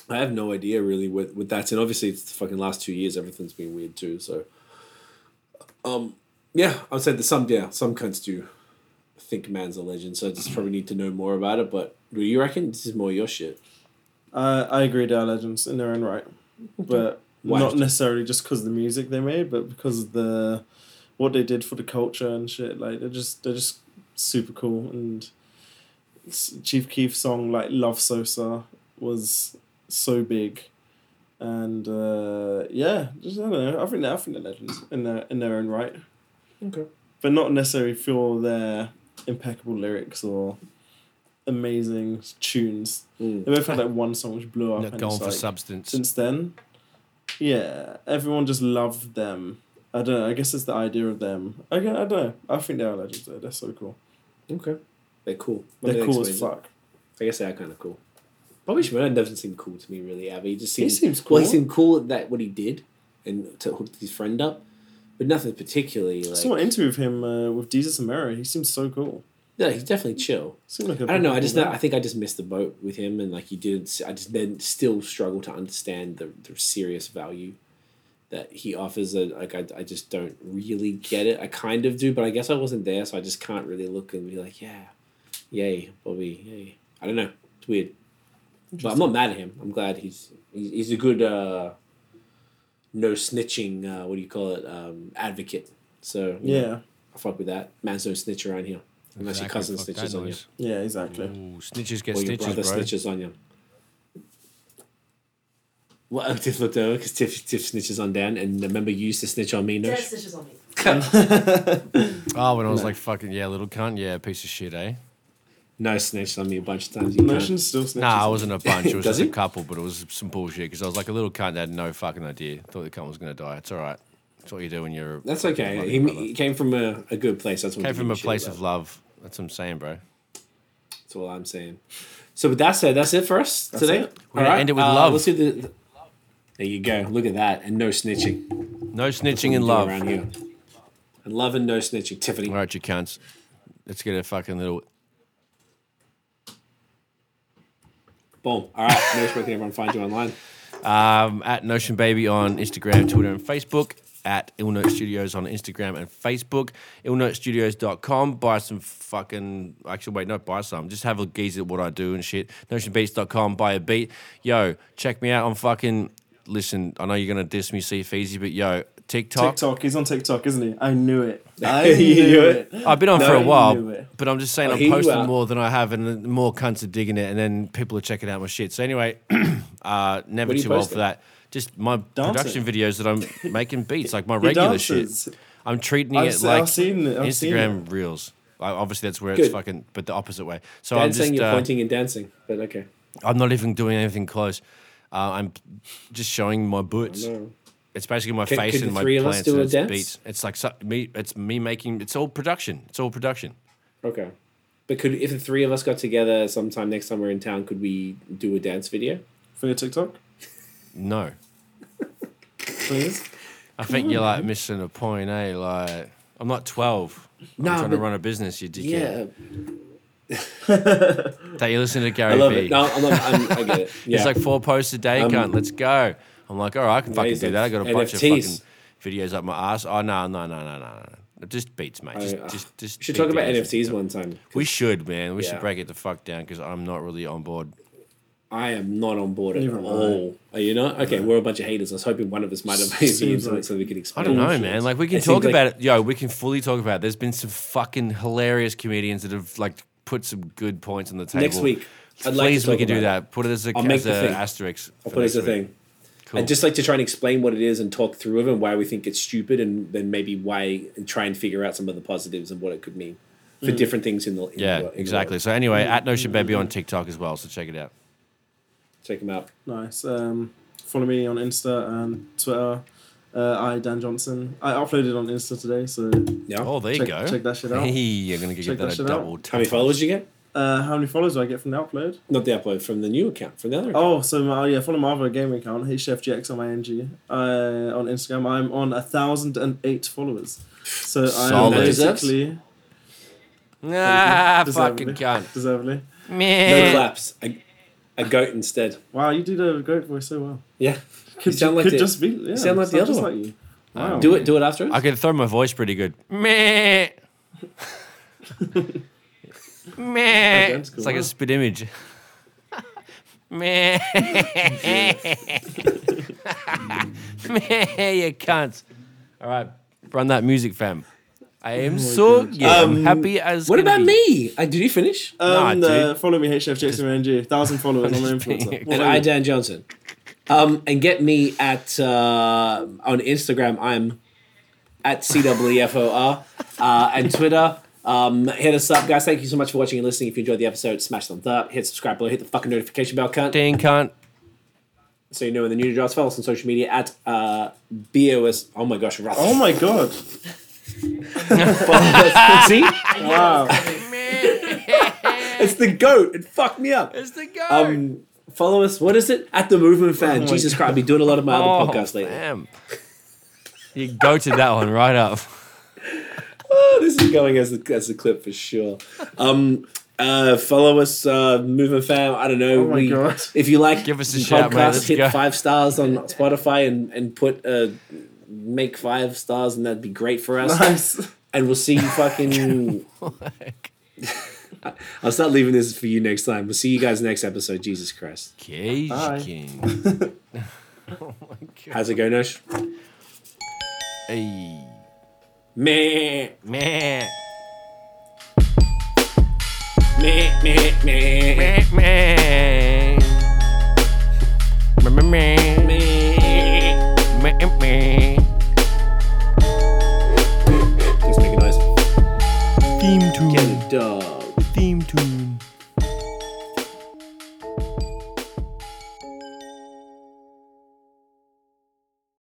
I have no idea really with with that, and obviously it's the fucking last two years. Everything's been weird too. So, um, yeah, I would say that some yeah some cunts do think man's a legend. So I just probably need to know more about it. But do you reckon this is more your shit? Uh, I agree they are legends in their own right, but Why? not necessarily just because of the music they made, but because of the what they did for the culture and shit. Like they're just they're just super cool. And Chief Keef's song like "Love Sosa" was so big, and uh, yeah, just I don't know. I think they're, I think they're legends in their in their own right, Okay. but not necessarily for their impeccable lyrics or amazing tunes. Mm. They both had like one song which blew up. Not and going it's for like, substance. Since then, yeah, everyone just loved them. I don't know. I guess it's the idea of them. I, I don't know. I think they are legends though. They're so cool. Okay. They're cool. They're Maybe cool as explains it. fuck. I guess they are kind of cool. Bobby Shmurda doesn't seem cool to me really, Abby. He just He seems, seems Well, he cool. seemed cool at that what he did, and to hook his friend up, but nothing particularly I saw an interview with him uh, with Jesus and Mary. He seems so cool. Yeah, he's definitely chill. Seemed like a I don't know. I just. I think I just missed the boat with him, and like he didn't. I just then still struggle to understand the the serious value that he offers. A, like I, I just don't really get it. I kind of do, but I guess I wasn't there, so I just can't really look and be like, yeah, yay, Bobby, yay. I don't know. It's weird, but I'm not mad at him. I'm glad he's he's, he's a good uh, no snitching. Uh, what do you call it? Um, advocate. So you know, Yeah, I fuck with that. Man's no snitch around here. Unless your cousin Fuck snitches on you. yeah, exactly. Ooh, snitches get Or your stitches, brother bro. snitches on you. Well, (laughs) Tiff looked over because Tiff, Tiff snitches on Dan, and remember you used to snitch on me, no? Dad stitches on me. (laughs) Oh, when I was like fucking yeah, little cunt, yeah, piece of shit, eh? No snitched on me a bunch of times. You Notion can't. still snitches. Nah, I wasn't a bunch. It (laughs) was Does just a he? couple, but it was some bullshit because I was like a little cunt that had no fucking idea. Thought the cunt was gonna die. It's all right. That's what you do when you're. That's okay. loving He, he came from a, a good place. That's what came to from give a shit place about. of love. That's what I'm saying, bro. That's all I'm saying. So with that said, that's it for us today. it. We're gonna end it with uh, love. Let's do the, the- There you go. Look at that, and no snitching. No snitching We in do love. around here. And love and no snitching. Tiffany. All right, you cunts. Let's get a fucking little Boom. All right. Notice where can everyone find you online? Um, at Notion Baby on Instagram, Twitter, and Facebook. At Illnote Studios on Instagram and Facebook. IllNoteStudios.com. Buy some fucking. Actually, wait, not buy some. Just have a gaze at what I do and shit. NotionBeats.com. Buy a beat. Yo, check me out on fucking. Listen, I know you're to diss me, see Feezy, but yo, TikTok. TikTok. He's on TikTok, isn't he? I knew it. (laughs) I knew it. I've been on No, for a you while, it. but I'm just saying I I'm you posting more than I have, and more cunts are digging it, and then people are checking out my shit. So anyway, (clears throat) uh, never What are you too old posting? for that. Just my production videos that I'm (laughs) making beats, like my regular dances. shit. I'm treating I've it se- like I've seen it, I've seen Instagram reels. Obviously, that's where Good. it's fucking, but the opposite way. So I'm saying just, you're uh, pointing and dancing, but okay. I'm not even doing anything close. Uh, I'm just showing my boots. No. It's basically my Could- face could and my three of us plants do and a it's dance? beats. It's like so, me. It's me making. It's all production. It's all production. Okay. But could if the three of us got together sometime next time we're in town, could we do a dance video? For your TikTok, No, (laughs) please. I think you're like missing a point, eh? Like I'm not 12. I'm Nah, trying to run a business, you dickhead. Yeah. That you listen to (laughs) I Gary love Vee. it. No, I'm not, I'm, I get it. (laughs) Yeah. It's like four posts a day, Um, cunt. Let's go. I'm like, all right, I can fucking do that. I got a bunch of fucking videos up my ass. Oh no, no, no, no, no, no. Just beats, mate. Just, I- uh, just, just. we should talk about videos. NFTs one time. We should, man. We Yeah. should break it the fuck down because I'm not really on board. I am not on board at Neither all. Are you not? Okay, we're a bunch of haters. I was hoping one of us might have been Seems into like- so we could explain. I don't know, it. man. Like we can It talk seems like- about it. Yo, we can fully talk about it. There's been some fucking hilarious comedians that have like put some good points on the table. Next week, I'd like Please, to we talk can do about that. Put it as a, I'll make as the a thing. asterisk. I'll put it as a week. thing. Cool. I'd just like to try and explain what it is and talk through it and why we think it's stupid, and then maybe why and try and figure out some of the positives and what it could mean for different things in the in yeah, the, in the exactly. world. So anyway, at Notion Baby on TikTok as well. So check it out. Check them out. Nice. Um, follow me on Insta and Twitter. Uh, I Dan Johnson. I uploaded on Insta today, so Yeah. Oh, there you check, go. check that shit out. Hey, you're gonna get that, that a shit out. double. How many followers did you get? Uh, how many followers do I get from the upload? Not the upload from the new account, from the other. account. Oh, so my, yeah, follow my other gaming account, HFGX on my NG. Uh, on Instagram, I'm on a thousand and eight followers. So I am Solid. basically Ah, Deservedly. fucking cunt. deservedly. no Man. claps. A, a goat instead. Wow, you do the goat voice so well. Yeah. Could, sound like could the- just be yeah. sound like the other one. Like you. Wow. Do it. Do it after. I can throw my voice pretty good. Meh. (laughs) (laughs) Meh. Identical, It's like wow. a spit image. (laughs) Meh. (laughs) Meh, you cunts. All right, run that music, fam. I am so yeah, I'm Um, happy as. What can about be. me? Uh, did you finish? Um, Nah, uh, follow me, HFGX on my NG. Thousand followers. I'm an (laughs) influencer. And I? Dan Johnson. Um, and get me at uh, on Instagram. I'm at CWFOR uh, and Twitter. Um, hit us up, guys. Thank you so much for watching and listening. If you enjoyed the episode, smash thumbs up, hit subscribe below, hit the fucking notification bell, cunt. Dang cunt. So you know when the new drops. Follow us on social media at uh, BOS. Oh my gosh, Ruff. Oh my god! (laughs) See, Wow. it's the goat. It fucked me up. It's the goat. Um, follow us. What is it? At the Movement Fan. Oh my Jesus Christ, I've been doing a lot of my oh, other podcasts lately. fam. You go to that one right up. Oh, this is going as the as the clip for sure. Um, uh, follow us, uh, Movement Fam. I don't know. Oh my we, God. If you like Give us a the shout, mate. Let's hit go. five stars on Spotify and and put uh, make five stars, and that'd be great for us. Nice. And we'll see you fucking. (laughs) (laughs) I'll start leaving this for you next time. We'll see you guys next episode. Jesus Christ. Cage Bye. King. (laughs) How's it go, Nosh? Hey. Meh, Man. meh, meh, meh, Man. Man. Man. Man. meh. Man. Man. Let's make a noise. Theme tune. Get